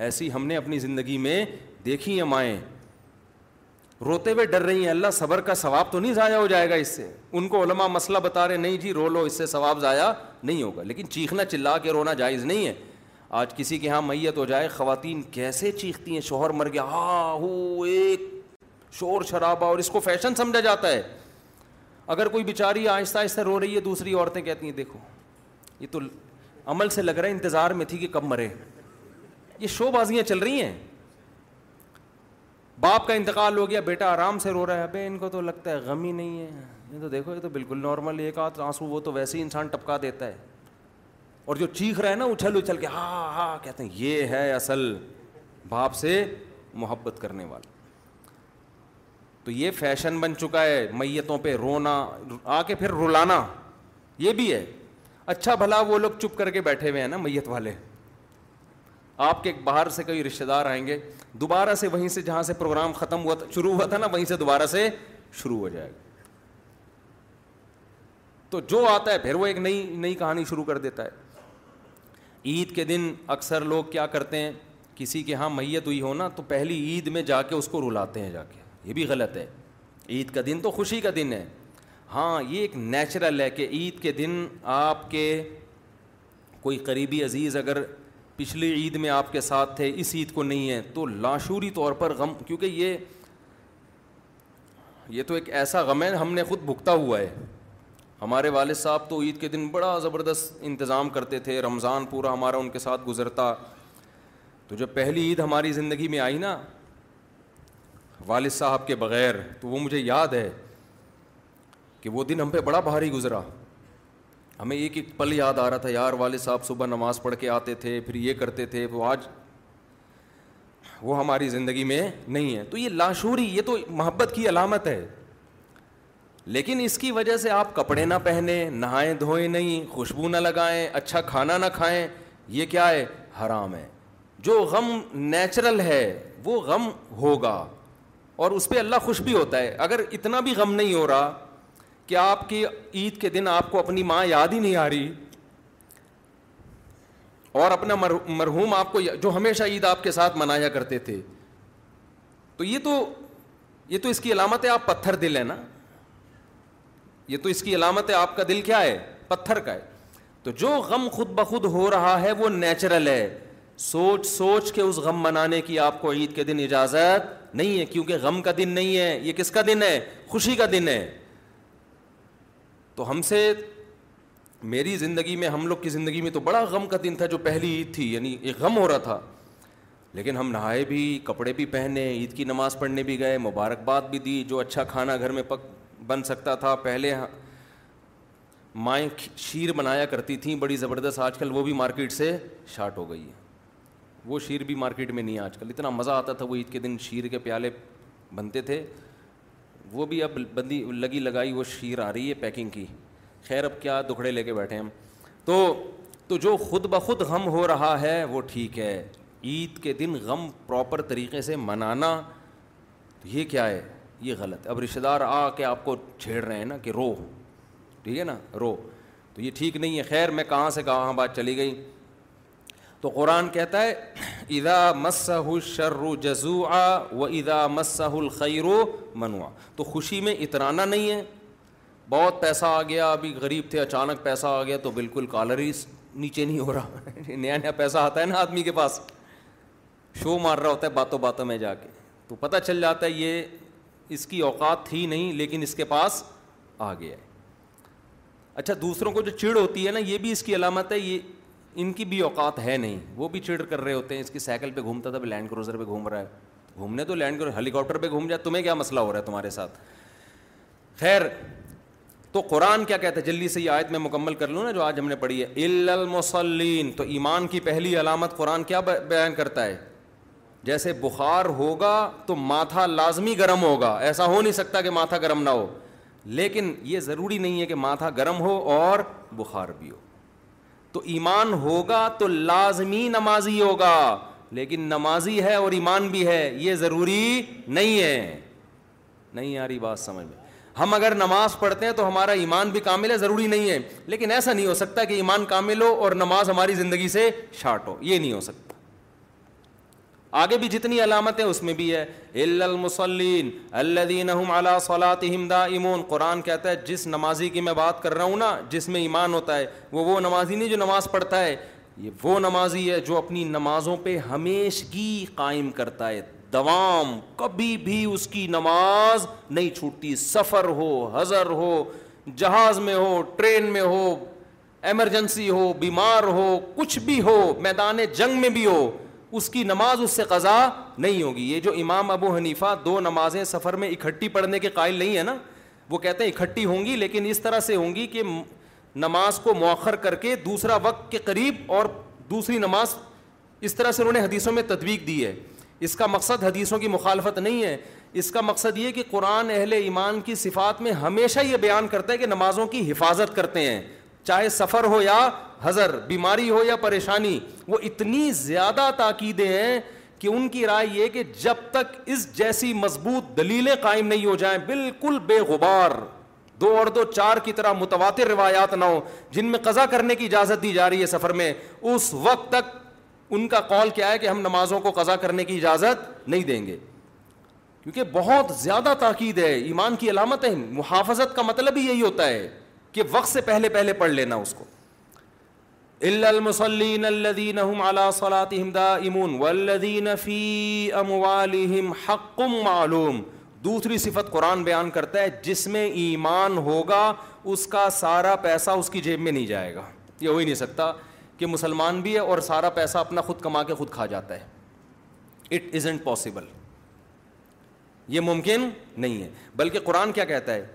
ایسی ہم نے اپنی زندگی میں دیکھی ہیں مائیں روتے ہوئے ڈر رہی ہیں اللہ صبر کا ثواب تو نہیں ضائع ہو جائے گا اس سے ان کو علماء مسئلہ بتا رہے نہیں جی رو لو اس سے ثواب ضائع نہیں ہوگا لیکن چیخنا چلا کے رونا جائز نہیں ہے آج کسی کے یہاں میت ہو جائے خواتین کیسے چیختی ہیں شوہر مر گیا ہو ایک شور شرابہ اور اس کو فیشن سمجھا جاتا ہے اگر کوئی بیچاری آہستہ آہستہ رو رہی ہے دوسری عورتیں کہتی ہیں دیکھو یہ تو عمل سے لگ رہا ہے انتظار میں تھی کہ کب مرے یہ شو بازیاں چل رہی ہیں باپ کا انتقال ہو گیا بیٹا آرام سے رو رہا ہے ابھی ان کو تو لگتا ہے غم ہی نہیں ہے یہ تو دیکھو یہ تو بالکل نارمل ایک آدھ آنسو وہ تو ویسے ہی انسان ٹپکا دیتا ہے اور جو چیخ رہا ہے نا اچھل اچھل کے ہاں ہاں کہتے ہیں یہ ہے اصل باپ سے محبت کرنے والا تو یہ فیشن بن چکا ہے میتوں پہ رونا آ کے پھر رلانا یہ بھی ہے اچھا بھلا وہ لوگ چپ کر کے بیٹھے ہوئے ہیں نا میت والے آپ کے باہر سے کوئی رشتے دار آئیں گے دوبارہ سے وہیں سے جہاں سے پروگرام ختم ہوا شروع ہوا تھا نا وہیں سے دوبارہ سے شروع ہو جائے گا تو جو آتا ہے پھر وہ ایک نئی نئی کہانی شروع کر دیتا ہے عید کے دن اکثر لوگ کیا کرتے ہیں کسی کے ہاں میت ہوئی ہو نا تو پہلی عید میں جا کے اس کو رلاتے ہیں جا کے یہ بھی غلط ہے عید کا دن تو خوشی کا دن ہے ہاں یہ ایک نیچرل ہے کہ عید کے دن آپ کے کوئی قریبی عزیز اگر پچھلی عید میں آپ کے ساتھ تھے اس عید کو نہیں ہے تو لاشوری طور پر غم کیونکہ یہ یہ تو ایک ایسا غم ہے ہم نے خود بھگتا ہوا ہے ہمارے والد صاحب تو عید کے دن بڑا زبردست انتظام کرتے تھے رمضان پورا ہمارا ان کے ساتھ گزرتا تو جب پہلی عید ہماری زندگی میں آئی نا والد صاحب کے بغیر تو وہ مجھے یاد ہے کہ وہ دن ہم پہ بڑا بھاری گزرا ہمیں ایک ایک پل یاد آ رہا تھا یار والد صاحب صبح نماز پڑھ کے آتے تھے پھر یہ کرتے تھے وہ آج وہ ہماری زندگی میں نہیں ہے تو یہ لاشوری یہ تو محبت کی علامت ہے لیکن اس کی وجہ سے آپ کپڑے نہ پہنیں نہائیں دھوئیں نہیں خوشبو نہ لگائیں اچھا کھانا نہ کھائیں یہ کیا ہے حرام ہے جو غم نیچرل ہے وہ غم ہوگا اور اس پہ اللہ خوش بھی ہوتا ہے اگر اتنا بھی غم نہیں ہو رہا آپ کی عید کے دن آپ کو اپنی ماں یاد ہی نہیں آ رہی اور اپنا مرحوم آپ کو جو ہمیشہ عید آپ کے ساتھ منایا کرتے تھے تو یہ تو یہ تو اس کی علامت ہے آپ پتھر دل ہے نا یہ تو اس کی علامت ہے آپ کا دل کیا ہے پتھر کا ہے تو جو غم خود بخود ہو رہا ہے وہ نیچرل ہے سوچ سوچ کے اس غم منانے کی آپ کو عید کے دن اجازت نہیں ہے کیونکہ غم کا دن نہیں ہے یہ کس کا دن ہے خوشی کا دن ہے تو ہم سے میری زندگی میں ہم لوگ کی زندگی میں تو بڑا غم کا دن تھا جو پہلی عید تھی یعنی ایک غم ہو رہا تھا لیکن ہم نہائے بھی کپڑے بھی پہنے عید کی نماز پڑھنے بھی گئے مبارکباد بھی دی جو اچھا کھانا گھر میں پک بن سکتا تھا پہلے ہاں، مائیں شیر بنایا کرتی تھیں بڑی زبردست آج کل وہ بھی مارکیٹ سے شاٹ ہو گئی ہے وہ شیر بھی مارکیٹ میں نہیں ہے آج کل اتنا مزہ آتا تھا وہ عید کے دن شیر کے پیالے بنتے تھے وہ بھی اب بندی لگی لگائی وہ شیر آ رہی ہے پیکنگ کی خیر اب کیا دکھڑے لے کے بیٹھے ہم تو تو جو خود بخود غم ہو رہا ہے وہ ٹھیک ہے عید کے دن غم پراپر طریقے سے منانا یہ کیا ہے یہ غلط اب رشتہ دار آ کے آپ کو چھیڑ رہے ہیں نا کہ رو ٹھیک ہے نا رو تو یہ ٹھیک نہیں ہے خیر میں کہاں سے کہاں بات چلی گئی تو قرآن کہتا ہے ادا مسح الشر جزو و ادا مسح الخیر و منوع تو خوشی میں اترانہ نہیں ہے بہت پیسہ آ گیا ابھی غریب تھے اچانک پیسہ آ گیا تو بالکل کالر ہی نیچے نہیں ہو رہا نیا نیا پیسہ آتا ہے نا آدمی کے پاس شو مار رہا ہوتا ہے باتوں باتوں میں جا کے تو پتہ چل جاتا ہے یہ اس کی اوقات تھی نہیں لیکن اس کے پاس آ گیا ہے اچھا دوسروں کو جو چڑ ہوتی ہے نا یہ بھی اس کی علامت ہے یہ ان کی بھی اوقات ہے نہیں وہ بھی چڑ کر رہے ہوتے ہیں اس کی سائیکل پہ گھومتا تھا لینڈ کروزر پہ گھوم رہا ہے گھومنے تو لینڈ کروزر ہیلی کاپٹر پہ گھوم جائے تمہیں کیا مسئلہ ہو رہا ہے تمہارے ساتھ خیر تو قرآن کیا کہتے ہیں جلدی سے یہ آیت میں مکمل کر لوں نا جو آج ہم نے پڑھی ہے تو ایمان کی پہلی علامت قرآن کیا بیان کرتا ہے جیسے بخار ہوگا تو ماتھا لازمی گرم ہوگا ایسا ہو نہیں سکتا کہ ماتھا گرم نہ ہو لیکن یہ ضروری نہیں ہے کہ ماتھا گرم ہو اور بخار بھی ہو تو ایمان ہوگا تو لازمی نمازی ہوگا لیکن نمازی ہے اور ایمان بھی ہے یہ ضروری نہیں ہے نہیں آ رہی بات سمجھ میں ہم اگر نماز پڑھتے ہیں تو ہمارا ایمان بھی کامل ہے ضروری نہیں ہے لیکن ایسا نہیں ہو سکتا کہ ایمان کامل ہو اور نماز ہماری زندگی سے شارٹ ہو یہ نہیں ہو سکتا آگے بھی جتنی علامتیں اس میں بھی ہے المسلین الدین علا صو امدا امون قرآن کہتا ہے جس نمازی کی میں بات کر رہا ہوں نا جس میں ایمان ہوتا ہے وہ وہ نمازی نہیں جو نماز پڑھتا ہے یہ وہ نمازی ہے جو اپنی نمازوں پہ ہمیشگی قائم کرتا ہے دوام کبھی بھی اس کی نماز نہیں چھوٹتی سفر ہو حضر ہو جہاز میں ہو ٹرین میں ہو ایمرجنسی ہو بیمار ہو کچھ بھی ہو میدان جنگ میں بھی ہو اس کی نماز اس سے قضا نہیں ہوگی یہ جو امام ابو حنیفہ دو نمازیں سفر میں اکٹھی پڑھنے کے قائل نہیں ہیں نا وہ کہتے ہیں اکٹھی ہوں گی لیکن اس طرح سے ہوں گی کہ نماز کو مؤخر کر کے دوسرا وقت کے قریب اور دوسری نماز اس طرح سے انہوں نے حدیثوں میں تدویق دی ہے اس کا مقصد حدیثوں کی مخالفت نہیں ہے اس کا مقصد یہ کہ قرآن اہل ایمان کی صفات میں ہمیشہ یہ بیان کرتا ہے کہ نمازوں کی حفاظت کرتے ہیں چاہے سفر ہو یا حضر بیماری ہو یا پریشانی وہ اتنی زیادہ تاکیدیں ہیں کہ ان کی رائے یہ کہ جب تک اس جیسی مضبوط دلیلیں قائم نہیں ہو جائیں بالکل بے غبار دو اور دو چار کی طرح متواتر روایات نہ ہوں جن میں قضا کرنے کی اجازت دی جا رہی ہے سفر میں اس وقت تک ان کا قول کیا ہے کہ ہم نمازوں کو قضا کرنے کی اجازت نہیں دیں گے کیونکہ بہت زیادہ تاکید ہے ایمان کی علامت ہے محافظت کا مطلب ہی یہی ہوتا ہے کہ وقت سے پہلے پہلے پڑھ لینا اس کو امون فی امال حق معلوم دوسری صفت قرآن بیان کرتا ہے جس میں ایمان ہوگا اس کا سارا پیسہ اس کی جیب میں نہیں جائے گا یہ ہو ہی نہیں سکتا کہ مسلمان بھی ہے اور سارا پیسہ اپنا خود کما کے خود کھا جاتا ہے اٹ از انٹ پاسبل یہ ممکن نہیں ہے بلکہ قرآن کیا کہتا ہے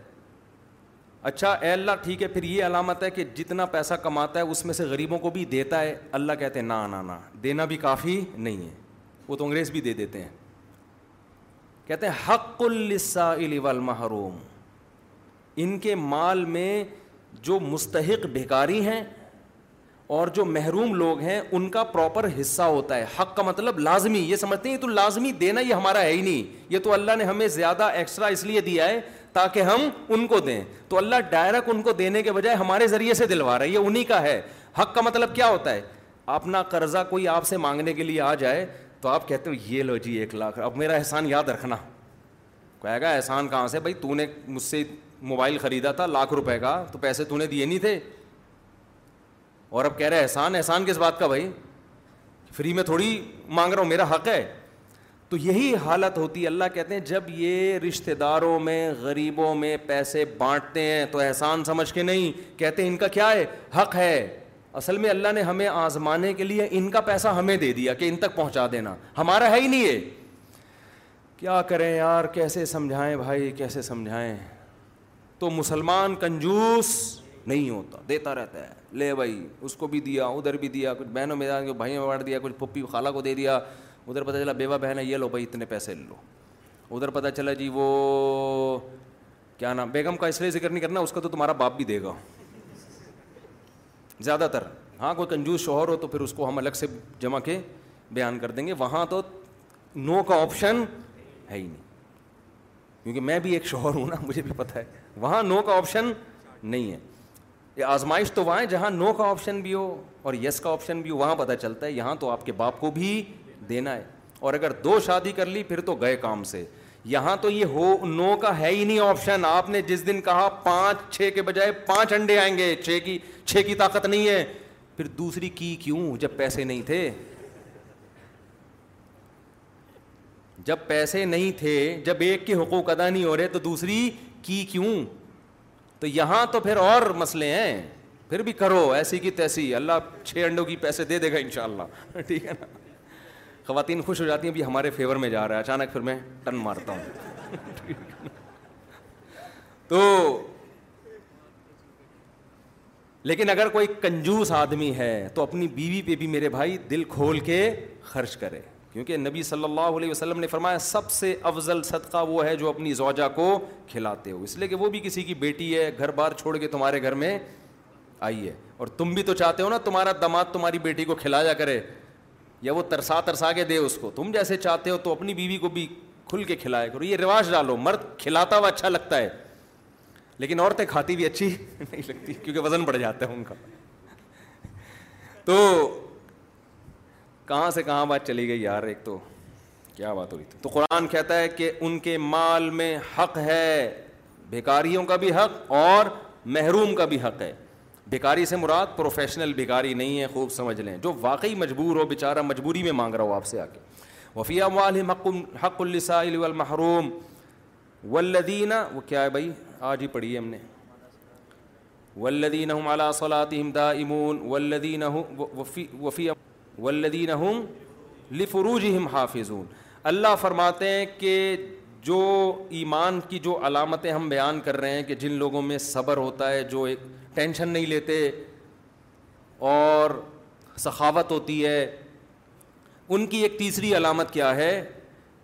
اچھا اے اللہ ٹھیک ہے پھر یہ علامت ہے کہ جتنا پیسہ کماتا ہے اس میں سے غریبوں کو بھی دیتا ہے اللہ کہتے ہیں نہ نا دینا بھی کافی نہیں ہے وہ تو انگریز بھی دے دیتے ہیں کہتے ہیں حق السائل والمحروم ان کے مال میں جو مستحق بھیکاری ہیں اور جو محروم لوگ ہیں ان کا پراپر حصہ ہوتا ہے حق کا مطلب لازمی یہ سمجھتے ہیں تو لازمی دینا یہ ہمارا ہے ہی نہیں یہ تو اللہ نے ہمیں زیادہ ایکسٹرا اس لیے دیا ہے تاکہ ہم ان کو دیں تو اللہ ڈائریکٹ ان کو دینے کے بجائے ہمارے ذریعے سے دلوا رہا ہے یہ انہیں کا ہے حق کا مطلب کیا ہوتا ہے اپنا قرضہ کوئی آپ سے مانگنے کے لیے آ جائے تو آپ کہتے ہو یہ لو جی ایک لاکھ اب میرا احسان یاد رکھنا کہے گا احسان کہاں سے بھائی تو نے مجھ سے موبائل خریدا تھا لاکھ روپے کا تو پیسے تو نے دیے نہیں تھے اور اب کہہ رہے احسان احسان کس بات کا بھائی فری میں تھوڑی مانگ رہا ہوں میرا حق ہے تو یہی حالت ہوتی ہے اللہ کہتے ہیں جب یہ رشتہ داروں میں غریبوں میں پیسے بانٹتے ہیں تو احسان سمجھ کے نہیں کہتے ہیں ان کا کیا ہے حق ہے اصل میں اللہ نے ہمیں آزمانے کے لیے ان کا پیسہ ہمیں دے دیا کہ ان تک پہنچا دینا ہمارا ہے ہی نہیں یہ کیا کریں یار کیسے سمجھائیں بھائی کیسے سمجھائیں تو مسلمان کنجوس نہیں ہوتا دیتا رہتا ہے لے بھائی اس کو بھی دیا ادھر بھی دیا کچھ بہنوں میں بھائیوں میں بانٹ دیا کچھ پھپھی خالہ کو دے دیا ادھر پتہ چلا بیوہ بہن ہے یہ لو بھائی اتنے پیسے لو ادھر پتہ چلا جی وہ کیا نام بیگم کا اس لیے ذکر نہیں کرنا اس کا تو تمہارا باپ بھی دے گا زیادہ تر ہاں کوئی کنجوس شوہر ہو تو پھر اس کو ہم الگ سے جمع کے بیان کر دیں گے وہاں تو نو کا آپشن ہے ہی نہیں کیونکہ میں بھی ایک شوہر ہوں نا مجھے بھی پتہ ہے وہاں نو کا آپشن نہیں ہے یہ آزمائش تو وہاں ہے جہاں نو کا آپشن بھی ہو اور یس کا آپشن بھی ہو وہاں پتہ چلتا ہے یہاں تو آپ کے باپ کو بھی دینا ہے اور اگر دو شادی کر لی پھر تو گئے کام سے یہاں تو یہ ہو نو کا ہے ہی نہیں آپشن آپ نے جس دن کہا پانچ چھ کے بجائے پانچ انڈے آئیں گے چھ کی چھ کی طاقت نہیں ہے پھر دوسری کی کیوں جب پیسے نہیں تھے جب پیسے نہیں تھے جب ایک کے حقوق ادا نہیں ہو رہے تو دوسری کی کیوں تو یہاں تو پھر اور مسئلے ہیں پھر بھی کرو ایسی کی تیسی اللہ چھ انڈوں کی پیسے دے دے گا انشاءاللہ ٹھیک ہے نا خواتین خوش ہو جاتی ہیں بھی ہمارے فیور میں جا رہا ہے اچانک پھر میں ٹن مارتا ہوں تو لیکن اگر کوئی کنجوس آدمی ہے تو اپنی بیوی پہ بھی میرے بھائی دل کھول کے خرچ کرے کیونکہ نبی صلی اللہ علیہ وسلم نے فرمایا سب سے افضل صدقہ وہ ہے جو اپنی زوجہ کو کھلاتے ہو اس لیے کہ وہ بھی کسی کی بیٹی ہے گھر بار چھوڑ کے تمہارے گھر میں آئی ہے اور تم بھی تو چاہتے ہو نا تمہارا دماد تمہاری بیٹی کو کھلایا کرے یا وہ ترسا ترسا کے دے اس کو تم جیسے چاہتے ہو تو اپنی بیوی کو بھی کھل کے کھلایا کرو یہ رواج ڈالو مرد کھلاتا ہوا اچھا لگتا ہے لیکن عورتیں کھاتی بھی اچھی نہیں لگتی کیونکہ وزن بڑھ جاتا ہے ان کا تو کہاں سے کہاں بات چلی گئی یار ایک تو کیا بات ہو رہی تو قرآن کہتا ہے کہ ان کے مال میں حق ہے بھیکاریوں کا بھی حق اور محروم کا بھی حق ہے بھکاری سے مراد پروفیشنل بھکاری نہیں ہے خوب سمجھ لیں جو واقعی مجبور ہو بیچارہ مجبوری میں مانگ رہا ہو آپ سے آ کے وفیہ امک حق والمحروم ولدینہ وہ کیا ہے بھائی آج ہی پڑھی ہے ہم نے وَلدین علا صلاۃ امدا امون وفی ولدین ودین لفروج ہم حافظ اللہ فرماتے ہیں کہ جو ایمان کی جو علامتیں ہم بیان کر رہے ہیں کہ جن لوگوں میں صبر ہوتا ہے جو ایک ٹینشن نہیں لیتے اور سخاوت ہوتی ہے ان کی ایک تیسری علامت کیا ہے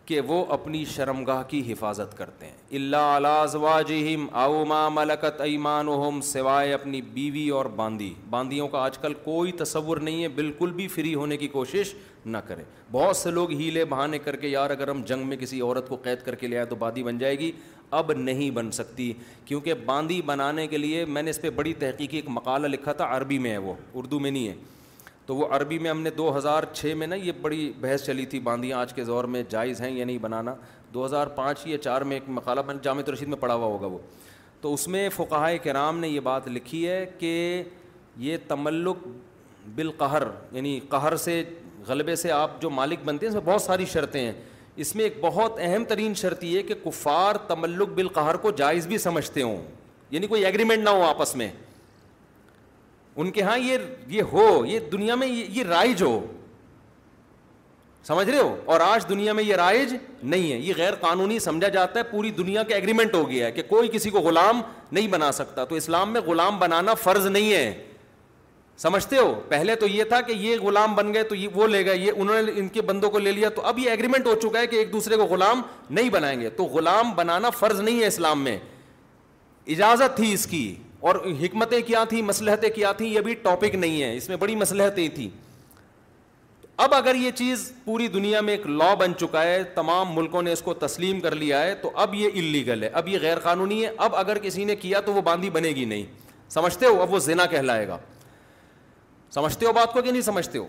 کہ وہ اپنی شرم گاہ کی حفاظت کرتے ہیں اللہ الازواجہم او ما ملکت ایمان سوائے اپنی بیوی اور باندی باندیوں کا آج کل کوئی تصور نہیں ہے بالکل بھی فری ہونے کی کوشش نہ کریں بہت سے لوگ ہیلے بہانے کر کے یار اگر ہم جنگ میں کسی عورت کو قید کر کے لے آئے تو بادی بن جائے گی اب نہیں بن سکتی کیونکہ باندی بنانے کے لیے میں نے اس پہ بڑی تحقیقی ایک مقالہ لکھا تھا عربی میں ہے وہ اردو میں نہیں ہے تو وہ عربی میں ہم نے دو ہزار چھ میں نا یہ بڑی بحث چلی تھی باندیاں آج کے دور میں جائز ہیں یا نہیں بنانا دو ہزار پانچ یا چار میں ایک مقالہ میں جامع رشید میں پڑھا ہوا ہوگا وہ تو اس میں فقاہ کرام نے یہ بات لکھی ہے کہ یہ تملک بالقہر یعنی قہر سے غلبے سے آپ جو مالک بنتے ہیں اس میں بہت ساری شرطیں ہیں اس میں ایک بہت اہم ترین شرط یہ کہ کفار تملک بالقہر کو جائز بھی سمجھتے ہوں یعنی کوئی ایگریمنٹ نہ ہو آپس میں ان کے ہاں یہ یہ ہو یہ دنیا میں یہ رائج ہو سمجھ رہے ہو اور آج دنیا میں یہ رائج نہیں ہے یہ غیر قانونی سمجھا جاتا ہے پوری دنیا کا ایگریمنٹ ہو گیا ہے کہ کوئی کسی کو غلام نہیں بنا سکتا تو اسلام میں غلام بنانا فرض نہیں ہے سمجھتے ہو پہلے تو یہ تھا کہ یہ غلام بن گئے تو یہ وہ لے گئے یہ انہوں نے ان کے بندوں کو لے لیا تو اب یہ ایگریمنٹ ہو چکا ہے کہ ایک دوسرے کو غلام نہیں بنائیں گے تو غلام بنانا فرض نہیں ہے اسلام میں اجازت تھی اس کی اور حکمتیں کیا تھیں مسلحتیں کیا تھیں یہ بھی ٹاپک نہیں ہے اس میں بڑی مسلحتیں تھیں اب اگر یہ چیز پوری دنیا میں ایک لا بن چکا ہے تمام ملکوں نے اس کو تسلیم کر لیا ہے تو اب یہ انلیگل ہے اب یہ غیر قانونی ہے اب اگر کسی نے کیا تو وہ باندھی بنے گی نہیں سمجھتے ہو اب وہ زینا کہلائے گا سمجھتے ہو بات کو کہ نہیں سمجھتے ہو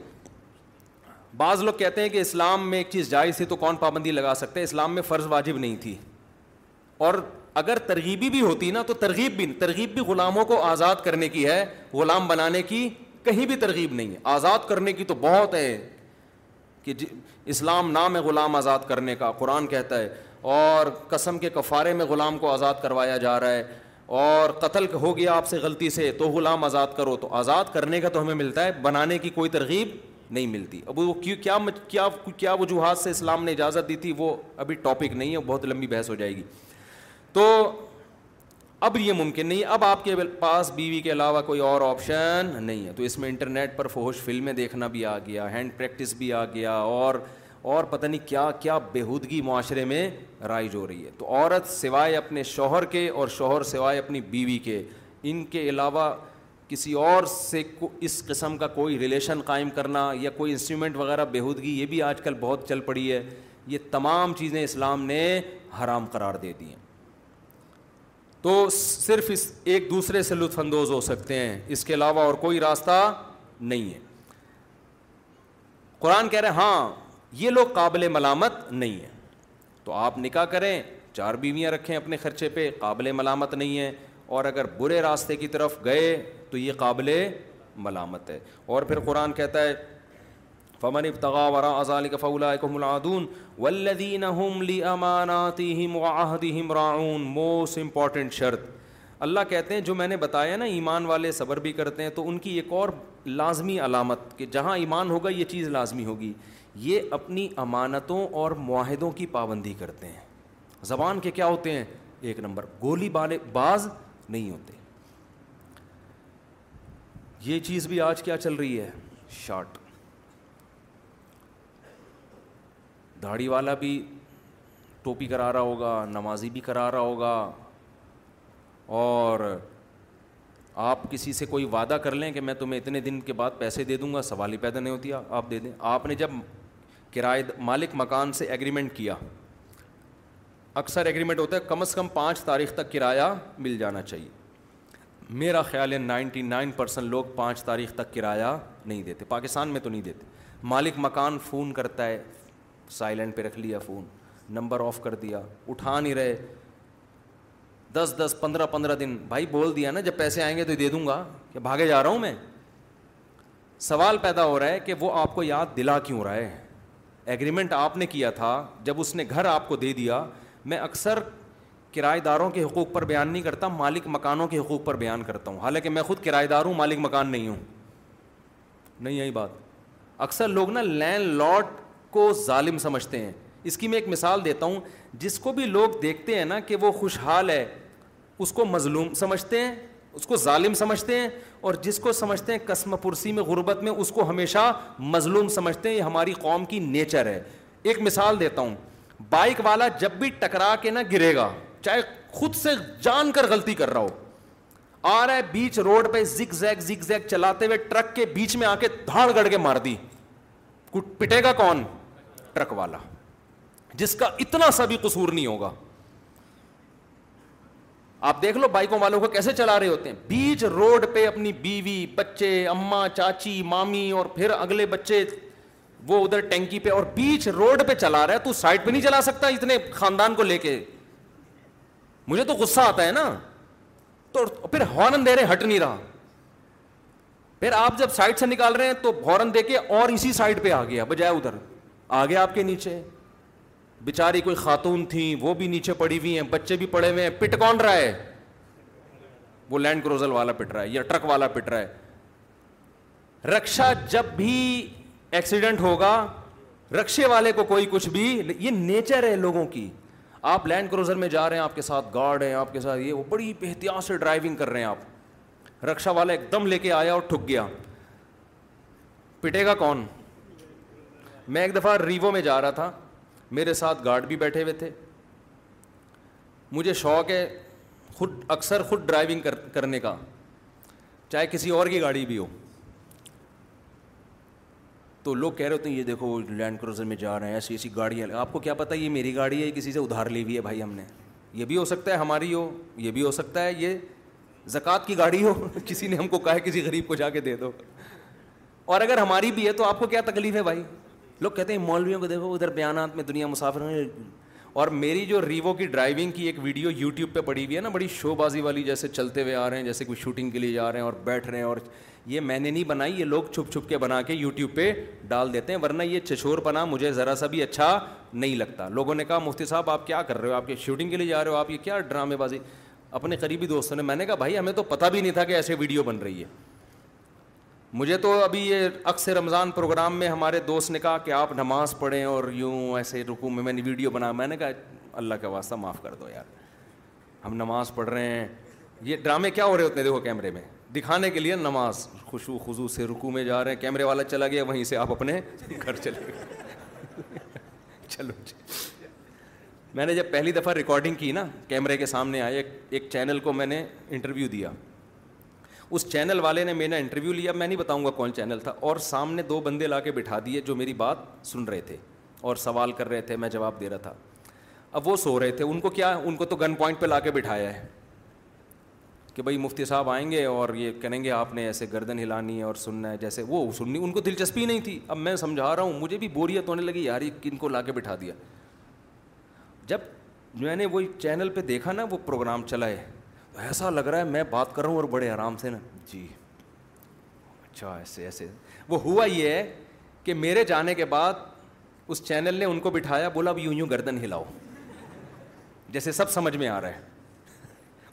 بعض لوگ کہتے ہیں کہ اسلام میں ایک چیز جائز تھی تو کون پابندی لگا سکتے ہیں اسلام میں فرض واجب نہیں تھی اور اگر ترغیبی بھی ہوتی نا تو ترغیب بھی ترغیب بھی غلاموں کو آزاد کرنے کی ہے غلام بنانے کی کہیں بھی ترغیب نہیں ہے آزاد کرنے کی تو بہت ہے کہ جی، اسلام نام ہے غلام آزاد کرنے کا قرآن کہتا ہے اور قسم کے کفارے میں غلام کو آزاد کروایا جا رہا ہے اور قتل ہو گیا آپ سے غلطی سے تو غلام آزاد کرو تو آزاد کرنے کا تو ہمیں ملتا ہے بنانے کی کوئی ترغیب نہیں ملتی اب وہ کیا وجوہات سے اسلام نے اجازت دی تھی وہ ابھی ٹاپک نہیں ہے بہت لمبی بحث ہو جائے گی تو اب یہ ممکن نہیں اب آپ کے پاس بیوی کے علاوہ کوئی اور آپشن نہیں ہے تو اس میں انٹرنیٹ پر فوہش فلمیں دیکھنا بھی آ گیا ہینڈ پریکٹس بھی آ گیا اور اور پتہ نہیں کیا کیا بےحودگی معاشرے میں رائج ہو رہی ہے تو عورت سوائے اپنے شوہر کے اور شوہر سوائے اپنی بیوی کے ان کے علاوہ کسی اور سے اس قسم کا کوئی ریلیشن قائم کرنا یا کوئی انسٹرومنٹ وغیرہ بےحودگی یہ بھی آج کل بہت چل پڑی ہے یہ تمام چیزیں اسلام نے حرام قرار دے دی ہیں تو صرف اس ایک دوسرے سے لطف اندوز ہو سکتے ہیں اس کے علاوہ اور کوئی راستہ نہیں ہے قرآن کہہ رہے ہیں ہاں یہ لوگ قابل ملامت نہیں ہیں تو آپ نکاح کریں چار بیویاں رکھیں اپنے خرچے پہ قابل ملامت نہیں ہیں اور اگر برے راستے کی طرف گئے تو یہ قابل ملامت ہے اور پھر قرآن کہتا ہے فمن ابتغا ورا ازال فمنغا وزال وم راعون موسٹ امپورٹنٹ شرط اللہ کہتے ہیں جو میں نے بتایا نا ایمان والے صبر بھی کرتے ہیں تو ان کی ایک اور لازمی علامت کہ جہاں ایمان ہوگا یہ چیز لازمی ہوگی یہ اپنی امانتوں اور معاہدوں کی پابندی کرتے ہیں زبان کے کیا ہوتے ہیں ایک نمبر گولی بالے باز نہیں ہوتے یہ چیز بھی آج کیا چل رہی ہے شارٹ داڑھی والا بھی ٹوپی کرا رہا ہوگا نمازی بھی کرا رہا ہوگا اور آپ کسی سے کوئی وعدہ کر لیں کہ میں تمہیں اتنے دن کے بعد پیسے دے دوں گا سوال ہی پیدا نہیں ہوتی آپ دے دیں آپ نے جب کرائے مالک مکان سے ایگریمنٹ کیا اکثر ایگریمنٹ ہوتا ہے کم از کم پانچ تاریخ تک کرایہ مل جانا چاہیے میرا خیال ہے نائنٹی نائن پرسینٹ لوگ پانچ تاریخ تک کرایہ نہیں دیتے پاکستان میں تو نہیں دیتے مالک مکان فون کرتا ہے سائلنٹ پہ رکھ لیا فون نمبر آف کر دیا اٹھا نہیں رہے دس دس پندرہ پندرہ دن بھائی بول دیا نا جب پیسے آئیں گے تو دے دوں گا کہ بھاگے جا رہا ہوں میں سوال پیدا ہو رہا ہے کہ وہ آپ کو یاد دلا کیوں رہا ہے ایگریمنٹ آپ نے کیا تھا جب اس نے گھر آپ کو دے دیا میں اکثر کرائے داروں کے حقوق پر بیان نہیں کرتا مالک مکانوں کے حقوق پر بیان کرتا ہوں حالانکہ میں خود کرائے دار ہوں مالک مکان نہیں ہوں نہیں یہی بات اکثر لوگ نا لینڈ لاٹ کو ظالم سمجھتے ہیں اس کی میں ایک مثال دیتا ہوں جس کو بھی لوگ دیکھتے ہیں نا کہ وہ خوشحال ہے اس کو مظلوم سمجھتے ہیں اس کو ظالم سمجھتے ہیں اور جس کو سمجھتے ہیں قسم پرسی میں غربت میں اس کو ہمیشہ مظلوم سمجھتے ہیں یہ ہماری قوم کی نیچر ہے ایک مثال دیتا ہوں بائک والا جب بھی ٹکرا کے نہ گرے گا چاہے خود سے جان کر غلطی کر رہا ہو آ رہا ہے بیچ روڈ پہ زگ زیگ زگ زیگ چلاتے ہوئے ٹرک کے بیچ میں آ کے دھاڑ گڑ کے مار دی پٹے گا کون ٹرک والا جس کا اتنا سا بھی قصور نہیں ہوگا آپ دیکھ لو بائکوں والوں کو کیسے چلا رہے ہوتے ہیں بیچ روڈ پہ اپنی بیوی بچے اما چاچی مامی اور پھر اگلے بچے وہ ادھر ٹینکی پہ اور بیچ روڈ پہ چلا رہا ہے تو سائڈ پہ نہیں چلا سکتا اتنے خاندان کو لے کے مجھے تو غصہ آتا ہے نا تو پھر ہارن دے رہے ہٹ نہیں رہا پھر آپ جب سائڈ سے نکال رہے ہیں تو ہارن دے کے اور اسی سائڈ پہ آ گیا بجائے ادھر آ گیا آپ کے نیچے بےچاری کوئی خاتون تھیں وہ بھی نیچے پڑی ہوئی ہیں بچے بھی پڑے ہوئے ہیں پٹ کون رہا ہے وہ لینڈ کروزل والا پٹ رہا ہے یا ٹرک والا پٹ رہا ہے رکشا جب بھی ایکسیڈنٹ ہوگا رکشے والے کو کوئی کچھ بھی یہ نیچر ہے لوگوں کی آپ لینڈ کروزر میں جا رہے ہیں آپ کے ساتھ گارڈ ہیں آپ کے ساتھ یہ وہ بڑی احتیاط سے ڈرائیونگ کر رہے ہیں آپ رکشا والا ایک دم لے کے آیا اور ٹھک گیا پٹے گا کون میں ایک دفعہ ریوو میں جا رہا تھا میرے ساتھ گارڈ بھی بیٹھے ہوئے تھے مجھے شوق ہے خود اکثر خود ڈرائیونگ کر, کرنے کا چاہے کسی اور کی گاڑی بھی ہو تو لوگ کہہ رہے ہوتے ہیں یہ دیکھو لینڈ کروزر میں جا رہے ہیں ایسی ایسی گاڑی آپ کو کیا پتہ یہ میری گاڑی ہے کسی سے ادھار لی ہوئی ہے بھائی ہم نے یہ بھی ہو سکتا ہے ہماری ہو یہ بھی ہو سکتا ہے یہ زکوٰۃ کی گاڑی ہو کسی نے ہم کو کہا ہے کسی غریب کو جا کے دے دو اور اگر ہماری بھی ہے تو آپ کو کیا تکلیف ہے بھائی لوگ کہتے ہیں مولویوں کو دیکھو ادھر بیانات میں دنیا مسافر ہیں اور میری جو ریوو کی ڈرائیونگ کی ایک ویڈیو یوٹیوب پہ پڑی ہوئی ہے نا بڑی شو بازی والی جیسے چلتے ہوئے آ رہے ہیں جیسے کوئی شوٹنگ کے لیے جا رہے ہیں اور بیٹھ رہے ہیں اور یہ میں نے نہیں بنائی یہ لوگ چھپ چھپ کے بنا کے یوٹیوب پہ ڈال دیتے ہیں ورنہ یہ چچور پناہ مجھے ذرا سا بھی اچھا نہیں لگتا لوگوں نے کہا مفتی صاحب آپ کیا کر رہے ہو آپ کے شوٹنگ کے لیے جا رہے ہو آپ یہ کیا ڈرامے بازی اپنے قریبی دوستوں نے میں نے کہا بھائی ہمیں تو پتہ بھی نہیں تھا کہ ایسے ویڈیو بن رہی ہے مجھے تو ابھی یہ اکثر رمضان پروگرام میں ہمارے دوست نے کہا کہ آپ نماز پڑھیں اور یوں ایسے رکو میں میں نے ویڈیو بنا میں نے کہا اللہ کا واسطہ معاف کر دو یار ہم نماز پڑھ رہے ہیں یہ ڈرامے کیا ہو رہے ہوتے ہیں دیکھو کیمرے میں دکھانے کے لیے نماز خوشو خوشوخو سے رکو میں جا رہے ہیں کیمرے والا چلا گیا وہیں سے آپ اپنے گھر چلے گئے چلو جی۔ میں نے جب پہلی دفعہ ریکارڈنگ کی نا کیمرے کے سامنے آئے ایک چینل کو میں نے انٹرویو دیا اس چینل والے نے میرا انٹرویو لیا میں نہیں بتاؤں گا کون چینل تھا اور سامنے دو بندے لا کے بٹھا دیے جو میری بات سن رہے تھے اور سوال کر رہے تھے میں جواب دے رہا تھا اب وہ سو رہے تھے ان کو کیا ان کو تو گن پوائنٹ پہ لا کے بٹھایا ہے کہ بھائی مفتی صاحب آئیں گے اور یہ کہیں گے آپ نے ایسے گردن ہلانی ہے اور سننا ہے جیسے وہ سننی ان کو دلچسپی نہیں تھی اب میں سمجھا رہا ہوں مجھے بھی بوریت ہونے لگی یار یہ کن کو لا کے بٹھا دیا جب میں نے وہ چینل پہ دیکھا نا وہ پروگرام چلا ہے ایسا لگ رہا ہے میں بات کر رہا ہوں اور بڑے آرام سے نا جی اچھا ایسے ایسے وہ ہوا یہ ہے کہ میرے جانے کے بعد اس چینل نے ان کو بٹھایا بولا اب یوں یوں گردن ہلاؤ جیسے سب سمجھ میں آ رہا ہے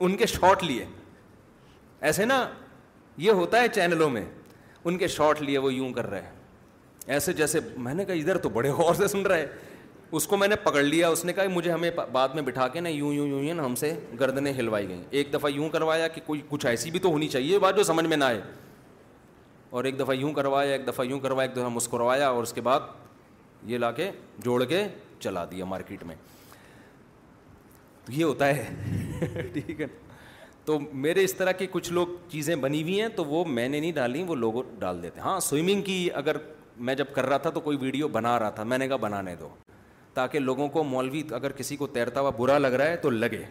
ان کے شارٹ لیے ایسے نا یہ ہوتا ہے چینلوں میں ان کے شارٹ لیے وہ یوں کر رہے ہیں ایسے جیسے میں نے کہا ادھر تو بڑے غور سے سن رہے اس کو میں نے پکڑ لیا اس نے کہا مجھے ہمیں بعد میں بٹھا کے نا یوں یوں یوں یوں ہم سے گردنیں ہلوائی گئیں ایک دفعہ یوں کروایا کہ کوئی کچھ ایسی بھی تو ہونی چاہیے بات جو سمجھ میں نہ آئے اور ایک دفعہ یوں کروایا ایک دفعہ یوں کروایا ایک دفعہ مسکروایا اور اس کے بعد یہ لا کے جوڑ کے چلا دیا مارکیٹ میں یہ ہوتا ہے ٹھیک ہے تو میرے اس طرح کی کچھ لوگ چیزیں بنی ہوئی ہیں تو وہ میں نے نہیں ڈالی وہ لوگوں ڈال دیتے ہیں ہاں سوئمنگ کی اگر میں جب کر رہا تھا تو کوئی ویڈیو بنا رہا تھا میں نے کہا بنانے دو تاکہ لوگوں کو مولوی اگر کسی کو تیرتا ہوا برا لگ رہا ہے تو لگے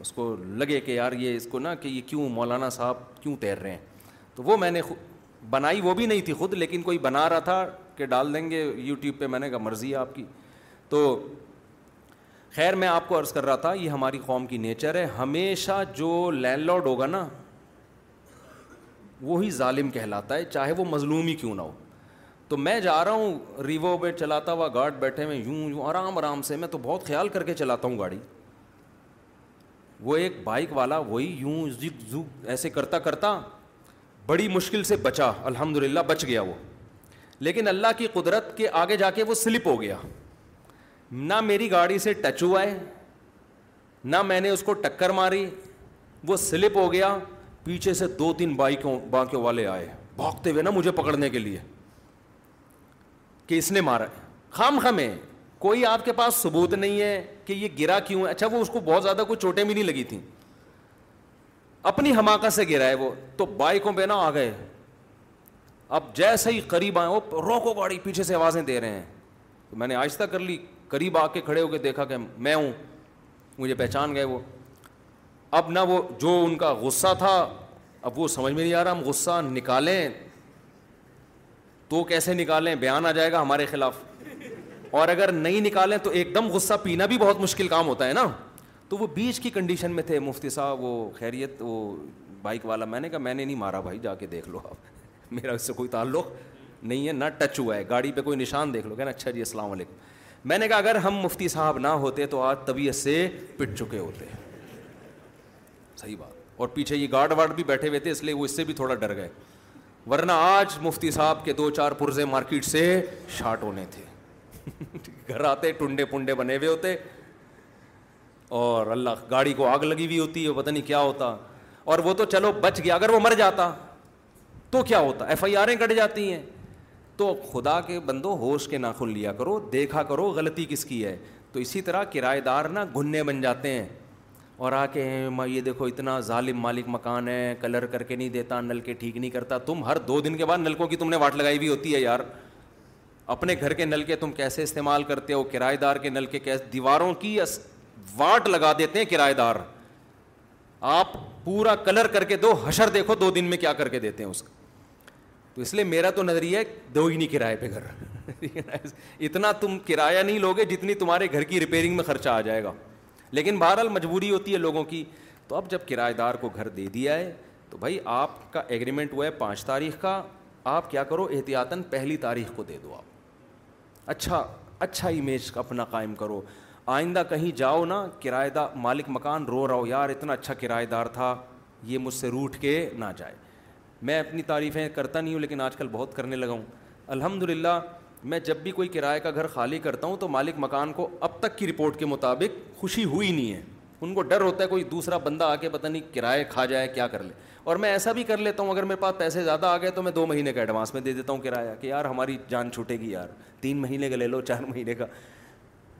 اس کو لگے کہ یار یہ اس کو نا کہ یہ کیوں مولانا صاحب کیوں تیر رہے ہیں تو وہ میں نے بنائی وہ بھی نہیں تھی خود لیکن کوئی بنا رہا تھا کہ ڈال دیں گے یوٹیوب پہ میں نے کہا مرضی ہے آپ کی تو خیر میں آپ کو عرض کر رہا تھا یہ ہماری قوم کی نیچر ہے ہمیشہ جو لینڈ لارڈ ہوگا نا وہی ظالم کہلاتا ہے چاہے وہ مظلوم ہی کیوں نہ ہو تو میں جا رہا ہوں ریوو پہ چلاتا ہوا گارڈ بیٹھے میں یوں یوں آرام آرام سے میں تو بہت خیال کر کے چلاتا ہوں گاڑی وہ ایک بائک والا وہی یوں زگ زگ ایسے کرتا کرتا بڑی مشکل سے بچا الحمد للہ بچ گیا وہ لیکن اللہ کی قدرت کے آگے جا کے وہ سلپ ہو گیا نہ میری گاڑی سے ٹچ ہوا ہے نہ میں نے اس کو ٹکر ماری وہ سلپ ہو گیا پیچھے سے دو تین بائکوں بائکوں والے آئے بھاگتے ہوئے نا مجھے پکڑنے کے لیے کہ اس نے مارا خام خام ہے کوئی آپ کے پاس ثبوت نہیں ہے کہ یہ گرا کیوں ہے اچھا وہ اس کو بہت زیادہ کوئی چوٹیں بھی نہیں لگی تھیں اپنی حماقت سے گرا ہے وہ تو بائکوں پہ نہ آ گئے اب جیسے ہی قریب آئے وہ روکو گاڑی پیچھے سے آوازیں دے رہے ہیں تو میں نے آہستہ کر لی قریب آ کے کھڑے ہو کے دیکھا کہ میں ہوں مجھے پہچان گئے وہ اب نہ وہ جو ان کا غصہ تھا اب وہ سمجھ میں نہیں آ رہا ہم غصہ نکالیں تو کیسے نکالیں بیان آ جائے گا ہمارے خلاف اور اگر نہیں نکالیں تو ایک دم غصہ پینا بھی بہت مشکل کام ہوتا ہے نا تو وہ بیچ کی کنڈیشن میں تھے مفتی صاحب وہ خیریت وہ بائک والا میں نے کہا میں نے نہیں مارا بھائی جا کے دیکھ لو آپ میرا اس سے کوئی تعلق نہیں ہے نہ ٹچ ہوا ہے گاڑی پہ کوئی نشان دیکھ لو کہنا اچھا جی السلام علیکم میں نے کہا اگر ہم مفتی صاحب نہ ہوتے تو آج طبیعت سے پٹ چکے ہوتے صحیح بات اور پیچھے یہ گارڈ وارڈ بھی بیٹھے ہوئے تھے اس لیے وہ اس سے بھی تھوڑا ڈر گئے ورنہ آج مفتی صاحب کے دو چار پرزے مارکیٹ سے شارٹ ہونے تھے گھر آتے ٹنڈے پنڈے بنے ہوئے ہوتے اور اللہ گاڑی کو آگ لگی ہوئی ہوتی ہے پتہ نہیں کیا ہوتا اور وہ تو چلو بچ گیا اگر وہ مر جاتا تو کیا ہوتا ایف آئی آریں کٹ جاتی ہیں تو خدا کے بندو ہوش کے ناخن لیا کرو دیکھا کرو غلطی کس کی ہے تو اسی طرح کرایہ دار نا گننے بن جاتے ہیں اور آ کے یہ دیکھو اتنا ظالم مالک مکان ہے کلر کر کے نہیں دیتا نل کے ٹھیک نہیں کرتا تم ہر دو دن کے بعد نلکوں کی تم نے واٹ لگائی بھی ہوتی ہے یار اپنے گھر کے نل کے تم کیسے استعمال کرتے ہو کرائے دار کے نل کے کیسے دیواروں کی واٹ لگا دیتے ہیں کرائے دار آپ پورا کلر کر کے دو حشر دیکھو دو دن میں کیا کر کے دیتے ہیں اس کا تو اس لیے میرا تو نظریہ ہے دو ہی نہیں کرائے پہ گھر اتنا تم کرایہ نہیں لوگے جتنی تمہارے گھر کی ریپیئرنگ میں خرچہ آ جائے گا لیکن بہرحال مجبوری ہوتی ہے لوگوں کی تو اب جب کرایہ دار کو گھر دے دیا ہے تو بھائی آپ کا ایگریمنٹ ہوا ہے پانچ تاریخ کا آپ کیا کرو احتیاطاً پہلی تاریخ کو دے دو آپ اچھا اچھا امیج اپنا قائم کرو آئندہ کہیں جاؤ نا کرایہ دار مالک مکان رو رہا ہو یار اتنا اچھا کرایہ دار تھا یہ مجھ سے روٹ کے نہ جائے میں اپنی تعریفیں کرتا نہیں ہوں لیکن آج کل بہت کرنے لگا ہوں الحمد للہ میں جب بھی کوئی کرائے کا گھر خالی کرتا ہوں تو مالک مکان کو اب تک کی رپورٹ کے مطابق خوشی ہوئی نہیں ہے ان کو ڈر ہوتا ہے کوئی دوسرا بندہ آ کے پتہ نہیں کرائے کھا جائے کیا کر لے اور میں ایسا بھی کر لیتا ہوں اگر میرے پاس پیسے زیادہ آ گئے تو میں دو مہینے کا ایڈوانس میں دے دیتا ہوں کرایہ کہ یار ہماری جان چھوٹے گی یار تین مہینے کا لے لو چار مہینے کا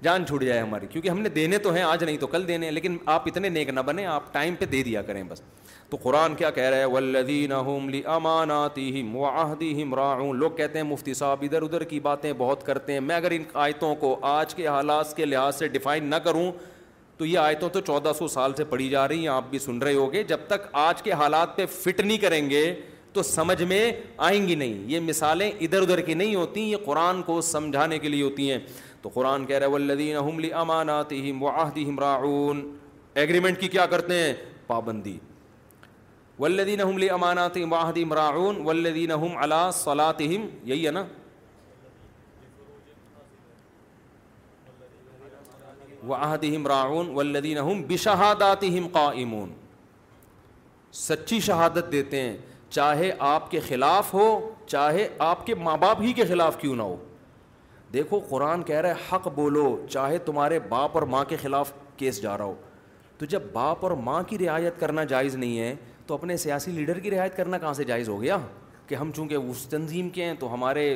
جان چھوٹ جائے ہماری کیونکہ ہم نے دینے تو ہیں آج نہیں تو کل دینے ہیں لیکن آپ اتنے نیک نہ بنے آپ ٹائم پہ دے دیا کریں بس تو قرآن کیا کہہ رہا ہے ولدین املی امانات اہم و آہدی لوگ کہتے ہیں مفتی صاحب ادھر ادھر کی باتیں بہت کرتے ہیں میں اگر ان آیتوں کو آج کے حالات کے لحاظ سے ڈیفائن نہ کروں تو یہ آیتوں تو چودہ سو سال سے پڑھی جا رہی ہیں آپ بھی سن رہے ہو گے جب تک آج کے حالات پہ فٹ نہیں کریں گے تو سمجھ میں آئیں گی نہیں یہ مثالیں ادھر ادھر کی نہیں ہوتی یہ قرآن کو سمجھانے کے لیے ہوتی ہیں تو قرآن کہہ رہے ولدین احملی امانات اہم و آہدی راعون ایگریمنٹ کی کیا کرتے ہیں پابندی ولدین امانات واحد امراغ ولدین اللہ صلاطم یہی ہے نا واحد ولدین بشہادات قائمون سچی شہادت دیتے ہیں چاہے آپ کے خلاف ہو چاہے آپ کے ماں باپ ہی کے خلاف کیوں نہ ہو دیکھو قرآن کہہ رہا ہے حق بولو چاہے تمہارے باپ اور ماں کے خلاف کیس جا رہا ہو تو جب باپ اور ماں کی رعایت کرنا جائز نہیں ہے تو اپنے سیاسی لیڈر کی رعایت کرنا کہاں سے جائز ہو گیا کہ ہم چونکہ اس تنظیم کے ہیں تو ہمارے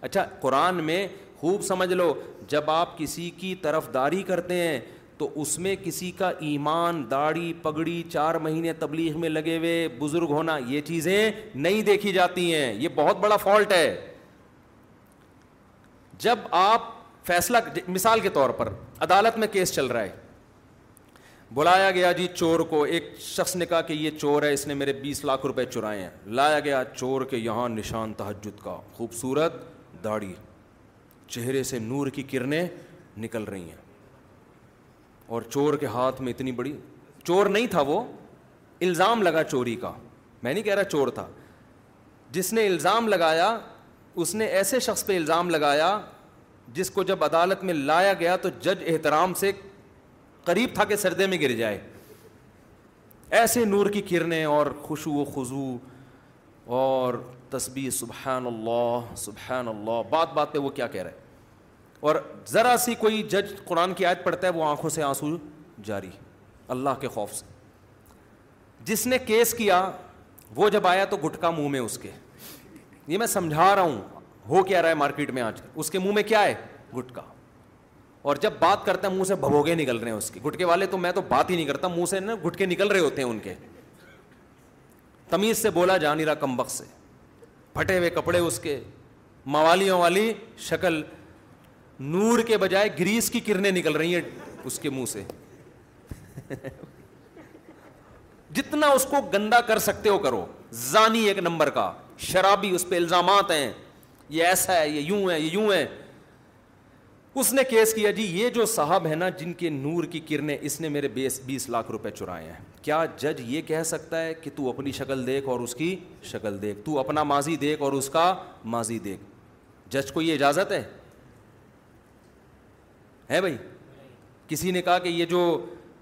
اچھا قرآن میں خوب سمجھ لو جب آپ کسی کی طرف داری کرتے ہیں تو اس میں کسی کا ایمان داڑھی پگڑی چار مہینے تبلیغ میں لگے ہوئے بزرگ ہونا یہ چیزیں نہیں دیکھی جاتی ہیں یہ بہت بڑا فالٹ ہے جب آپ فیصلہ مثال کے طور پر عدالت میں کیس چل رہا ہے بلایا گیا جی چور کو ایک شخص نے کہا کہ یہ چور ہے اس نے میرے بیس لاکھ روپے چرائے ہیں لایا گیا چور کے یہاں نشان تہجد کا خوبصورت داڑھی چہرے سے نور کی کرنیں نکل رہی ہیں اور چور کے ہاتھ میں اتنی بڑی چور نہیں تھا وہ الزام لگا چوری کا میں نہیں کہہ رہا چور تھا جس نے الزام لگایا اس نے ایسے شخص پہ الزام لگایا جس کو جب عدالت میں لایا گیا تو جج احترام سے قریب تھا کہ سردے میں گر جائے ایسے نور کی کرنیں اور خوشو و خضو اور تسبیح سبحان اللہ سبحان اللہ بات بات پہ وہ کیا کہہ رہے اور ذرا سی کوئی جج قرآن کی آیت پڑھتا ہے وہ آنکھوں سے آنسو جاری اللہ کے خوف سے جس نے کیس کیا وہ جب آیا تو گٹکا منہ میں اس کے یہ میں سمجھا رہا ہوں ہو کیا رہا ہے مارکیٹ میں آج اس کے منہ میں کیا ہے گٹکا اور جب بات کرتے ہیں منہ سے بھبوگے نکل رہے ہیں اس کے گٹکے والے تو میں تو بات ہی نہیں کرتا منہ سے نا گٹکے نکل رہے ہوتے ہیں ان کے تمیز سے بولا جا نہیں کم کمبخ سے پھٹے ہوئے کپڑے اس کے موالیوں والی شکل نور کے بجائے گریس کی کرنیں نکل رہی ہیں اس کے منہ سے جتنا اس کو گندا کر سکتے ہو کرو زانی ایک نمبر کا شرابی اس پہ الزامات ہیں یہ ایسا ہے یہ یوں ہے یہ یوں ہے اس نے کیس کیا جی یہ جو صاحب ہے نا جن کے نور کی کرنیں اس نے میرے بیس بیس لاکھ روپے چرائے ہیں کیا جج یہ کہہ سکتا ہے کہ تو اپنی شکل دیکھ اور اس کی شکل دیکھ تو اپنا ماضی دیکھ اور اس کا ماضی دیکھ جج کو یہ اجازت ہے ہے بھائی کسی نے کہا کہ یہ جو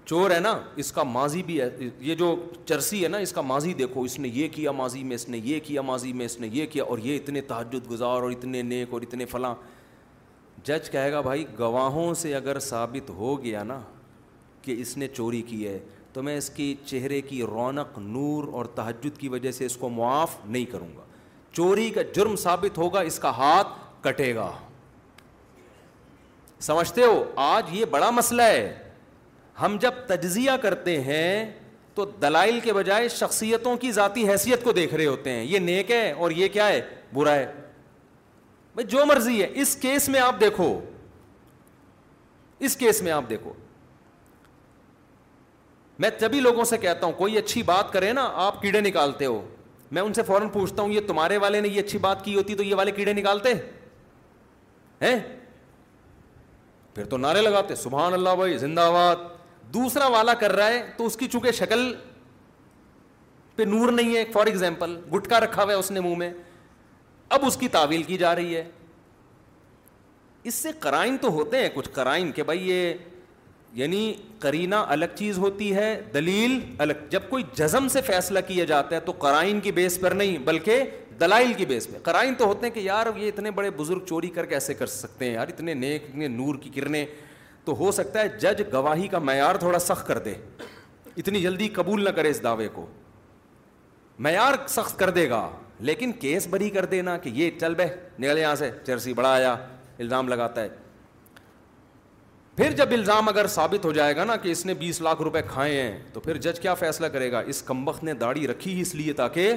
چور ہے نا اس کا ماضی بھی ہے یہ جو چرسی ہے نا اس کا ماضی دیکھو اس نے یہ کیا ماضی میں اس نے یہ کیا ماضی میں اس نے یہ کیا اور یہ اتنے تحجد گزار اور اتنے نیک اور اتنے فلاں جج کہے گا بھائی گواہوں سے اگر ثابت ہو گیا نا کہ اس نے چوری کی ہے تو میں اس کی چہرے کی رونق نور اور تحجد کی وجہ سے اس کو معاف نہیں کروں گا چوری کا جرم ثابت ہوگا اس کا ہاتھ کٹے گا سمجھتے ہو آج یہ بڑا مسئلہ ہے ہم جب تجزیہ کرتے ہیں تو دلائل کے بجائے شخصیتوں کی ذاتی حیثیت کو دیکھ رہے ہوتے ہیں یہ نیک ہے اور یہ کیا ہے برا ہے بھائی جو مرضی ہے اس کیس میں آپ دیکھو اس کیس میں آپ دیکھو میں جبھی لوگوں سے کہتا ہوں کوئی اچھی بات کرے نا آپ کیڑے نکالتے ہو میں ان سے فوراً پوچھتا ہوں یہ تمہارے والے نے یہ اچھی بات کی ہوتی تو یہ والے کیڑے نکالتے ہیں پھر تو نعرے لگاتے سبحان اللہ بھائی زندہ باد دوسرا والا کر رہا ہے تو اس کی چونکہ شکل پہ نور نہیں ہے فار ایگزامپل گٹکا رکھا ہوا ہے اس نے منہ میں اب اس کی تعویل کی جا رہی ہے اس سے کرائم تو ہوتے ہیں کچھ کرائم کہ بھائی یہ یعنی کرینہ الگ چیز ہوتی ہے دلیل الگ جب کوئی جزم سے فیصلہ کیا جاتا ہے تو کرائن کی بیس پر نہیں بلکہ دلائل کی بیس پہ کرائن تو ہوتے ہیں کہ یار یہ اتنے بڑے بزرگ چوری کر کے ایسے کر سکتے ہیں یار اتنے نیک اتنے نور کی کرنیں تو ہو سکتا ہے جج گواہی کا معیار تھوڑا سخت کر دے اتنی جلدی قبول نہ کرے اس دعوے کو معیار سخت کر دے گا لیکن کیس بری کر دینا کہ یہ چل بہ نکل یہاں سے چرسی بڑا آیا الزام لگاتا ہے پھر جب الزام اگر ثابت ہو جائے گا نا کہ اس نے بیس لاکھ روپے کھائے ہیں تو پھر جج کیا فیصلہ کرے گا اس کمبخ نے داڑھی رکھی اس لیے تاکہ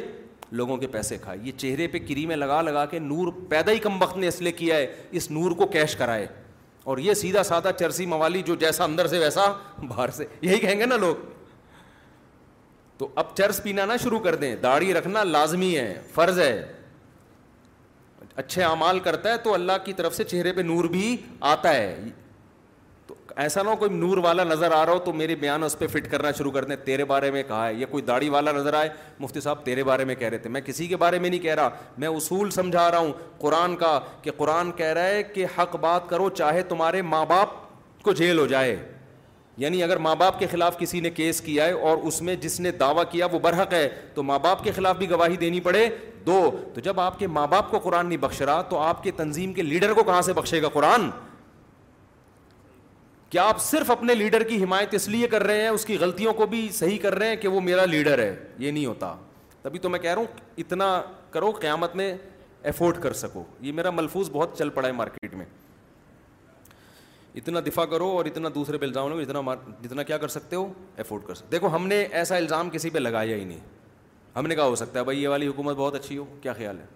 لوگوں کے پیسے کھائے یہ چہرے پہ کری میں لگا لگا کے نور پیدا ہی کمبخت نے اس لیے کیا ہے اس نور کو کیش کرائے اور یہ سیدھا سادہ چرسی موالی جو جیسا اندر سے ویسا باہر سے یہی کہیں گے نا لوگ تو اب چرس پینا نہ شروع کر دیں داڑھی رکھنا لازمی ہے فرض ہے اچھے اعمال کرتا ہے تو اللہ کی طرف سے چہرے پہ نور بھی آتا ہے تو ایسا نہ ہو کوئی نور والا نظر آ رہا ہو تو میرے بیان اس پہ فٹ کرنا شروع کر دیں تیرے بارے میں کہا ہے یا کوئی داڑھی والا نظر آئے مفتی صاحب تیرے بارے میں کہہ رہے تھے میں کسی کے بارے میں نہیں کہہ رہا میں اصول سمجھا رہا ہوں قرآن کا کہ قرآن کہہ رہا ہے کہ حق بات کرو چاہے تمہارے ماں باپ کو جیل ہو جائے یعنی اگر ماں باپ کے خلاف کسی نے کیس کیا ہے اور اس میں جس نے دعویٰ کیا وہ برحق ہے تو ماں باپ کے خلاف بھی گواہی دینی پڑے دو تو جب آپ کے ماں باپ کو قرآن نہیں بخش رہا تو آپ کے تنظیم کے لیڈر کو کہاں سے بخشے گا قرآن کیا آپ صرف اپنے لیڈر کی حمایت اس لیے کر رہے ہیں اس کی غلطیوں کو بھی صحیح کر رہے ہیں کہ وہ میرا لیڈر ہے یہ نہیں ہوتا تبھی تو میں کہہ رہا ہوں اتنا کرو قیامت میں افورڈ کر سکو یہ میرا ملفوظ بہت چل پڑا ہے مارکیٹ میں اتنا دفاع کرو اور اتنا دوسرے پہ الزام لو جتنا جتنا کیا کر سکتے ہو افورڈ کر سکتے دیکھو ہم نے ایسا الزام کسی پہ لگایا ہی نہیں ہم نے کہا ہو سکتا ہے بھائی یہ والی حکومت بہت اچھی ہو کیا خیال ہے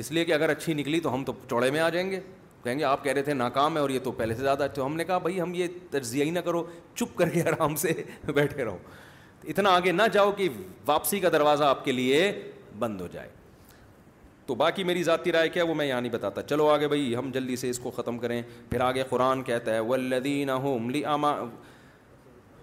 اس لیے کہ اگر اچھی نکلی تو ہم تو چوڑے میں آ جائیں گے کہیں گے آپ کہہ رہے تھے ناکام ہے اور یہ تو پہلے سے زیادہ اچھے ہو ہم نے کہا بھائی ہم یہ تجزیہ نہ کرو چپ کر کے آرام سے بیٹھے رہو اتنا آگے نہ جاؤ کہ واپسی کا دروازہ آپ کے لیے بند ہو جائے تو باقی میری ذاتی رائے کیا وہ میں یہاں نہیں بتاتا چلو آگے بھائی ہم جلدی سے اس کو ختم کریں پھر آگے قرآن کہتا ہے ولدین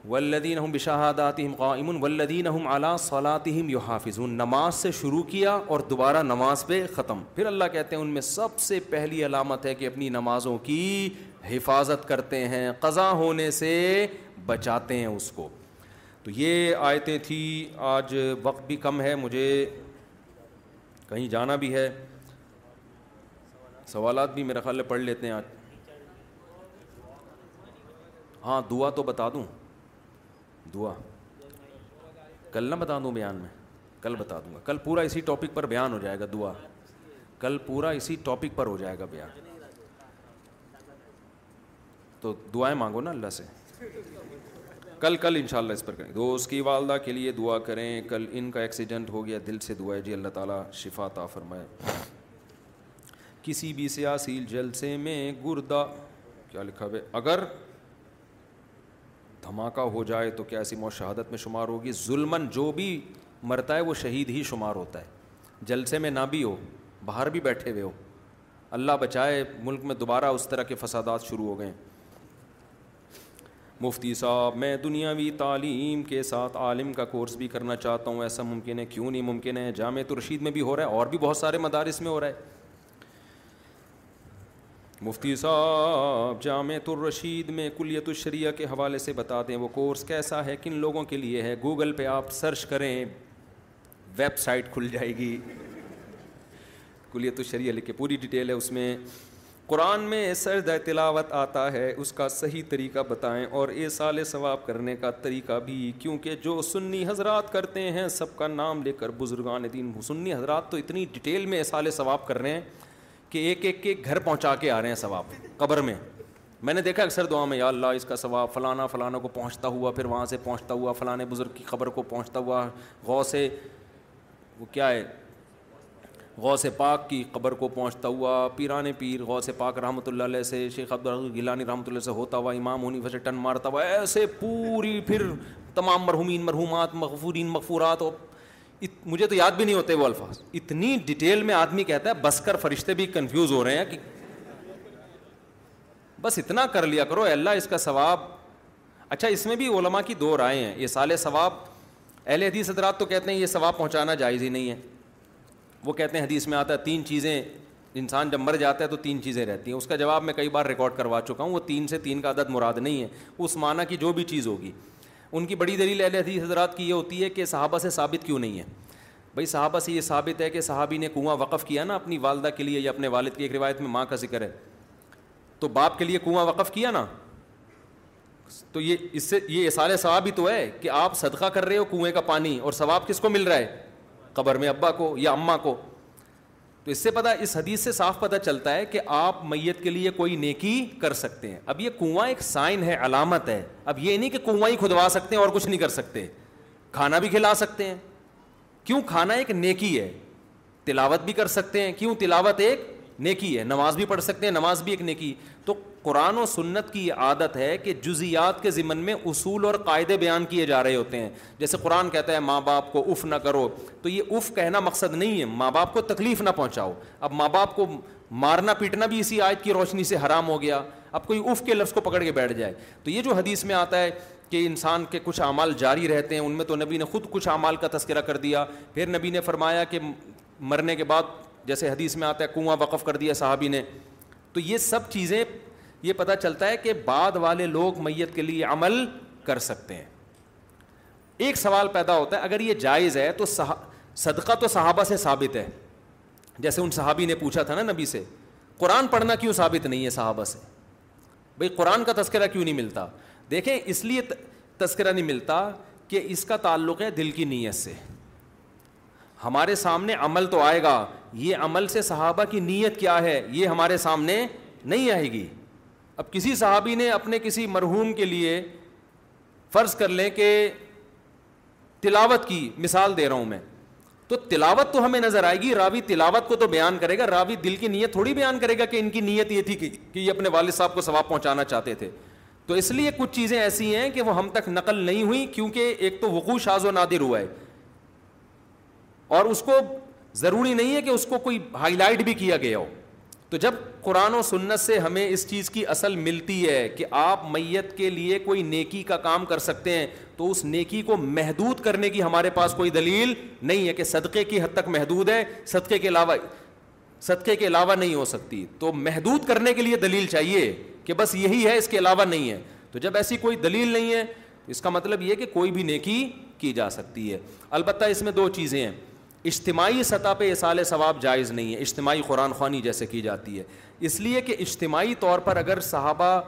ولدین الحم قائم ولدین اعلیٰ وََدینم یو حافظ نماز سے شروع کیا اور دوبارہ نماز پہ ختم پھر اللہ کہتے ہیں ان میں سب سے پہلی علامت ہے کہ اپنی نمازوں کی حفاظت کرتے ہیں قضا ہونے سے بچاتے ہیں اس کو تو یہ آیتیں تھیں آج وقت بھی کم ہے مجھے کہیں جانا بھی ہے سوالات بھی میرا خیال پڑھ لیتے ہیں آج ہاں دعا تو بتا دوں دعا کل نہ بتا دوں بیان میں کل بتا دوں گا کل پورا اسی ٹاپک پر بیان ہو جائے گا دعا کل پورا اسی ٹاپک پر ہو جائے گا بیان تو دعائیں مانگو نا اللہ سے کل کل ان شاء اللہ اس پر کریں دوست کی والدہ کے لیے دعا کریں کل ان کا ایکسیڈنٹ ہو گیا دل سے دعا ہے جی اللہ تعالیٰ شفا تا فرمائے کسی بھی سیاسی جلسے میں گردہ کیا لکھا ہوئے اگر دھماکہ ہو جائے تو کیا ایسی موت شہادت میں شمار ہوگی ظلمن جو بھی مرتا ہے وہ شہید ہی شمار ہوتا ہے جلسے میں نہ بھی ہو باہر بھی بیٹھے ہوئے ہو اللہ بچائے ملک میں دوبارہ اس طرح کے فسادات شروع ہو گئے مفتی صاحب میں دنیاوی تعلیم کے ساتھ عالم کا کورس بھی کرنا چاہتا ہوں ایسا ممکن ہے کیوں نہیں ممکن ہے جامع ترشید میں بھی ہو رہا ہے اور بھی بہت سارے مدارس میں ہو رہا ہے مفتی صاحب جامع الرشید میں کلیت الشریعہ کے حوالے سے بتا دیں وہ کورس کیسا ہے کن لوگوں کے لیے ہے گوگل پہ آپ سرچ کریں ویب سائٹ کھل جائے گی کلیت الشریعہ لکھے پوری ڈیٹیل ہے اس میں قرآن میں سرد تلاوت آتا ہے اس کا صحیح طریقہ بتائیں اور اے سال ثواب کرنے کا طریقہ بھی کیونکہ جو سنی حضرات کرتے ہیں سب کا نام لے کر بزرگان دین سنی حضرات تو اتنی ڈیٹیل میں اے سال ثواب کر رہے ہیں کہ ایک ایک کے گھر پہنچا کے آ رہے ہیں ثواب قبر میں میں نے دیکھا اکثر دعا میں یا اللہ اس کا ثواب فلانا فلانا کو پہنچتا ہوا پھر وہاں سے پہنچتا ہوا فلانے بزرگ کی قبر کو پہنچتا ہوا غو سے وہ کیا ہے غوث پاک کی قبر کو پہنچتا ہوا پیران پیر غوث پاک رحمۃ اللہ علیہ سے شیخ عبد گیلانی رحمۃ اللہ سے ہوتا ہوا امام ہونی فصل ٹن مارتا ہوا ایسے پوری پھر تمام مرحومین مرحومات مغفورین مغفورات اور ات... مجھے تو یاد بھی نہیں ہوتے وہ الفاظ اتنی ڈیٹیل میں آدمی کہتا ہے بس کر فرشتے بھی کنفیوز ہو رہے ہیں کہ بس اتنا کر لیا کرو اللہ اس کا ثواب اچھا اس میں بھی علماء کی دو رائے ہیں یہ سال ثواب اہل حدیث حضرات تو کہتے ہیں یہ ثواب پہنچانا جائز ہی نہیں ہے وہ کہتے ہیں حدیث میں آتا ہے تین چیزیں انسان جب مر جاتا ہے تو تین چیزیں رہتی ہیں اس کا جواب میں کئی بار ریکارڈ کروا چکا ہوں وہ تین سے تین کا عدد مراد نہیں ہے اس معنیٰ کی جو بھی چیز ہوگی ان کی بڑی دلیل اہل حدیث حضرات کی یہ ہوتی ہے کہ صحابہ سے ثابت کیوں نہیں ہے بھائی صحابہ سے یہ ثابت ہے کہ صحابی نے کنواں وقف کیا نا اپنی والدہ کے لیے یا اپنے والد کی ایک روایت میں ماں کا ذکر ہے تو باپ کے لیے کنواں وقف کیا نا تو یہ اس سے یہ اثار ہی تو ہے کہ آپ صدقہ کر رہے ہو کنویں کا پانی اور ثواب کس کو مل رہا ہے قبر میں ابا کو یا اماں کو تو اس سے پتا اس حدیث سے صاف پتہ چلتا ہے کہ آپ میت کے لیے کوئی نیکی کر سکتے ہیں اب یہ کنواں ایک سائن ہے علامت ہے اب یہ نہیں کہ کنواں ہی کھدوا سکتے ہیں اور کچھ نہیں کر سکتے کھانا بھی کھلا سکتے ہیں کیوں کھانا ایک نیکی ہے تلاوت بھی کر سکتے ہیں کیوں تلاوت ایک نیکی ہے نماز بھی پڑھ سکتے ہیں نماز بھی ایک نیکی تو قرآن و سنت کی یہ عادت ہے کہ جزیات کے ذمن میں اصول اور قاعدے بیان کیے جا رہے ہوتے ہیں جیسے قرآن کہتا ہے ماں باپ کو اف نہ کرو تو یہ اف کہنا مقصد نہیں ہے ماں باپ کو تکلیف نہ پہنچاؤ اب ماں باپ کو مارنا پیٹنا بھی اسی آیت کی روشنی سے حرام ہو گیا اب کوئی اف کے لفظ کو پکڑ کے بیٹھ جائے تو یہ جو حدیث میں آتا ہے کہ انسان کے کچھ اعمال جاری رہتے ہیں ان میں تو نبی نے خود کچھ اعمال کا تذکرہ کر دیا پھر نبی نے فرمایا کہ مرنے کے بعد جیسے حدیث میں آتا ہے کنواں وقف کر دیا صحابی نے تو یہ سب چیزیں یہ پتہ چلتا ہے کہ بعد والے لوگ میت کے لیے عمل کر سکتے ہیں ایک سوال پیدا ہوتا ہے اگر یہ جائز ہے تو صدقہ تو صحابہ سے ثابت ہے جیسے ان صحابی نے پوچھا تھا نا نبی سے قرآن پڑھنا کیوں ثابت نہیں ہے صحابہ سے بھائی قرآن کا تذکرہ کیوں نہیں ملتا دیکھیں اس لیے تذکرہ نہیں ملتا کہ اس کا تعلق ہے دل کی نیت سے ہمارے سامنے عمل تو آئے گا یہ عمل سے صحابہ کی نیت کیا ہے یہ ہمارے سامنے نہیں آئے گی اب کسی صحابی نے اپنے کسی مرحوم کے لیے فرض کر لیں کہ تلاوت کی مثال دے رہا ہوں میں تو تلاوت تو ہمیں نظر آئے گی راوی تلاوت کو تو بیان کرے گا راوی دل کی نیت تھوڑی بیان کرے گا کہ ان کی نیت یہ تھی کہ یہ اپنے والد صاحب کو ثواب پہنچانا چاہتے تھے تو اس لیے کچھ چیزیں ایسی ہیں کہ وہ ہم تک نقل نہیں ہوئی کیونکہ ایک تو وقوع شاز و نادر ہوا ہے اور اس کو ضروری نہیں ہے کہ اس کو کوئی ہائی لائٹ بھی کیا گیا ہو تو جب قرآن و سنت سے ہمیں اس چیز کی اصل ملتی ہے کہ آپ میت کے لیے کوئی نیکی کا کام کر سکتے ہیں تو اس نیکی کو محدود کرنے کی ہمارے پاس کوئی دلیل نہیں ہے کہ صدقے کی حد تک محدود ہے صدقے کے علاوہ صدقے کے علاوہ نہیں ہو سکتی تو محدود کرنے کے لیے دلیل چاہیے کہ بس یہی ہے اس کے علاوہ نہیں ہے تو جب ایسی کوئی دلیل نہیں ہے اس کا مطلب یہ کہ کوئی بھی نیکی کی جا سکتی ہے البتہ اس میں دو چیزیں ہیں اجتماعی سطح پہ سال ثواب جائز نہیں ہے اجتماعی قرآن خوانی جیسے کی جاتی ہے اس لیے کہ اجتماعی طور پر اگر صحابہ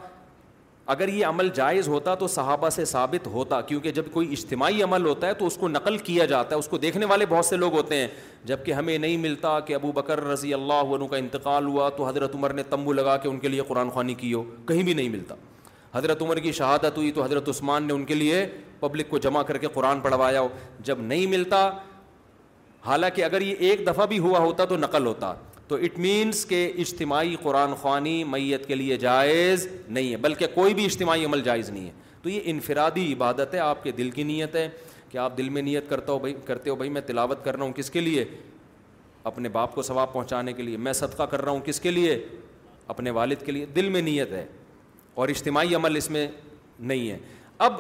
اگر یہ عمل جائز ہوتا تو صحابہ سے ثابت ہوتا کیونکہ جب کوئی اجتماعی عمل ہوتا ہے تو اس کو نقل کیا جاتا ہے اس کو دیکھنے والے بہت سے لوگ ہوتے ہیں جب کہ ہمیں نہیں ملتا کہ ابو بکر رضی اللہ عنہ کا انتقال ہوا تو حضرت عمر نے تمبو لگا کے ان کے لیے قرآن خوانی کی ہو کہیں بھی نہیں ملتا حضرت عمر کی شہادت ہوئی تو حضرت عثمان نے ان کے لیے پبلک کو جمع کر کے قرآن پڑھوایا ہو جب نہیں ملتا حالانکہ اگر یہ ایک دفعہ بھی ہوا ہوتا تو نقل ہوتا تو اٹ مینس کہ اجتماعی قرآن خوانی میت کے لیے جائز نہیں ہے بلکہ کوئی بھی اجتماعی عمل جائز نہیں ہے تو یہ انفرادی عبادت ہے آپ کے دل کی نیت ہے کہ آپ دل میں نیت کرتا ہو بھائی کرتے ہو بھائی میں تلاوت کر رہا ہوں کس کے لیے اپنے باپ کو ثواب پہنچانے کے لیے میں صدقہ کر رہا ہوں کس کے لیے اپنے والد کے لیے دل میں نیت ہے اور اجتماعی عمل اس میں نہیں ہے اب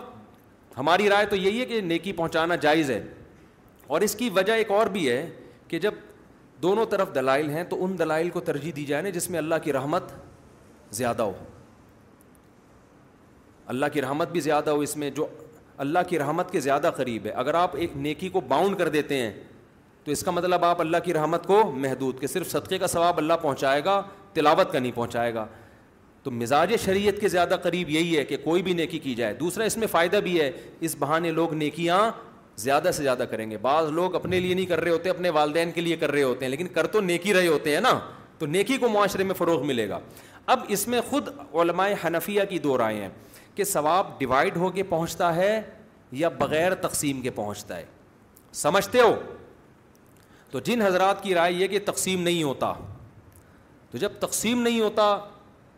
ہماری رائے تو یہی ہے کہ نیکی پہنچانا جائز ہے اور اس کی وجہ ایک اور بھی ہے کہ جب دونوں طرف دلائل ہیں تو ان دلائل کو ترجیح دی جائے نا جس میں اللہ کی رحمت زیادہ ہو اللہ کی رحمت بھی زیادہ ہو اس میں جو اللہ کی رحمت کے زیادہ قریب ہے اگر آپ ایک نیکی کو باؤنڈ کر دیتے ہیں تو اس کا مطلب آپ اللہ کی رحمت کو محدود کہ صرف صدقے کا ثواب اللہ پہنچائے گا تلاوت کا نہیں پہنچائے گا تو مزاج شریعت کے زیادہ قریب یہی ہے کہ کوئی بھی نیکی کی جائے دوسرا اس میں فائدہ بھی ہے اس بہانے لوگ نیکیاں زیادہ سے زیادہ کریں گے بعض لوگ اپنے لیے نہیں کر رہے ہوتے اپنے والدین کے لیے کر رہے ہوتے ہیں لیکن کر تو نیکی رہے ہوتے ہیں نا تو نیکی کو معاشرے میں فروغ ملے گا اب اس میں خود علماء حنفیہ کی دو رائے ہیں کہ ثواب ڈیوائڈ ہو کے پہنچتا ہے یا بغیر تقسیم کے پہنچتا ہے سمجھتے ہو تو جن حضرات کی رائے یہ کہ تقسیم نہیں ہوتا تو جب تقسیم نہیں ہوتا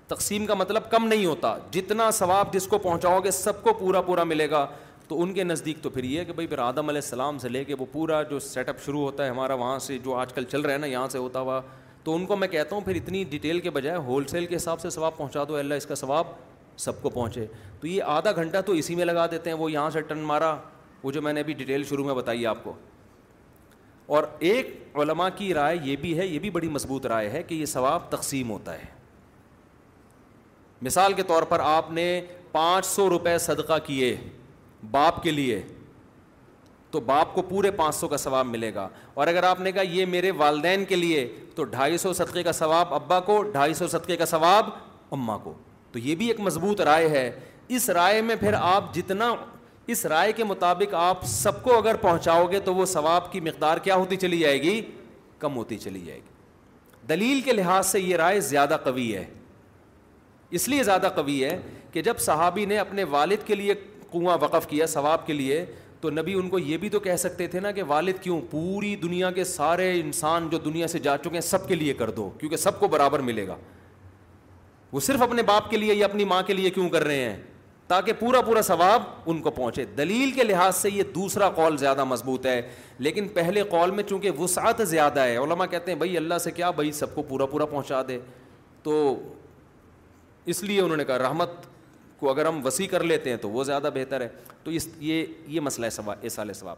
تقسیم کا مطلب کم نہیں ہوتا جتنا ثواب جس کو پہنچاؤ گے سب کو پورا پورا ملے گا تو ان کے نزدیک تو پھر یہ ہے کہ بھائی پھر آدم علیہ السلام سے لے کے وہ پورا جو سیٹ اپ شروع ہوتا ہے ہمارا وہاں سے جو آج کل چل رہا ہے نا یہاں سے ہوتا ہوا تو ان کو میں کہتا ہوں پھر اتنی ڈیٹیل کے بجائے ہول سیل کے حساب سے ثواب پہنچا دو اللہ اس کا ثواب سب کو پہنچے تو یہ آدھا گھنٹہ تو اسی میں لگا دیتے ہیں وہ یہاں سے ٹن مارا وہ جو میں نے ابھی ڈیٹیل شروع میں بتائی آپ کو اور ایک علماء کی رائے یہ بھی ہے یہ بھی بڑی مضبوط رائے ہے کہ یہ ثواب تقسیم ہوتا ہے مثال کے طور پر آپ نے پانچ سو روپے صدقہ کیے باپ کے لیے تو باپ کو پورے پانچ سو کا ثواب ملے گا اور اگر آپ نے کہا یہ میرے والدین کے لیے تو ڈھائی سو صدقے کا ثواب ابا کو ڈھائی سو صدقے کا ثواب اماں کو تو یہ بھی ایک مضبوط رائے ہے اس رائے میں پھر آپ جتنا اس رائے کے مطابق آپ سب کو اگر پہنچاؤ گے تو وہ ثواب کی مقدار کیا ہوتی چلی جائے گی کم ہوتی چلی جائے گی دلیل کے لحاظ سے یہ رائے زیادہ قوی ہے اس لیے زیادہ قوی ہے کہ جب صحابی نے اپنے والد کے لیے کنواں وقف کیا ثواب کے لیے تو نبی ان کو یہ بھی تو کہہ سکتے تھے نا کہ والد کیوں پوری دنیا کے سارے انسان جو دنیا سے جا چکے ہیں سب کے لیے کر دو کیونکہ سب کو برابر ملے گا وہ صرف اپنے باپ کے لیے یا اپنی ماں کے لیے کیوں کر رہے ہیں تاکہ پورا پورا ثواب ان کو پہنچے دلیل کے لحاظ سے یہ دوسرا قول زیادہ مضبوط ہے لیکن پہلے قول میں چونکہ وسعت زیادہ ہے علماء کہتے ہیں بھائی اللہ سے کیا بھائی سب کو پورا پورا پہنچا دے تو اس لیے انہوں نے کہا رحمت کو اگر ہم وسیع کر لیتے ہیں تو وہ زیادہ بہتر ہے تو اس یہ یہ مسئلہ ہے ثواب اس سال ثواب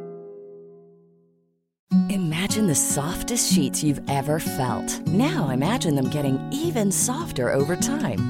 Imagine the softest sheets you've ever felt. Now imagine them getting even softer over time.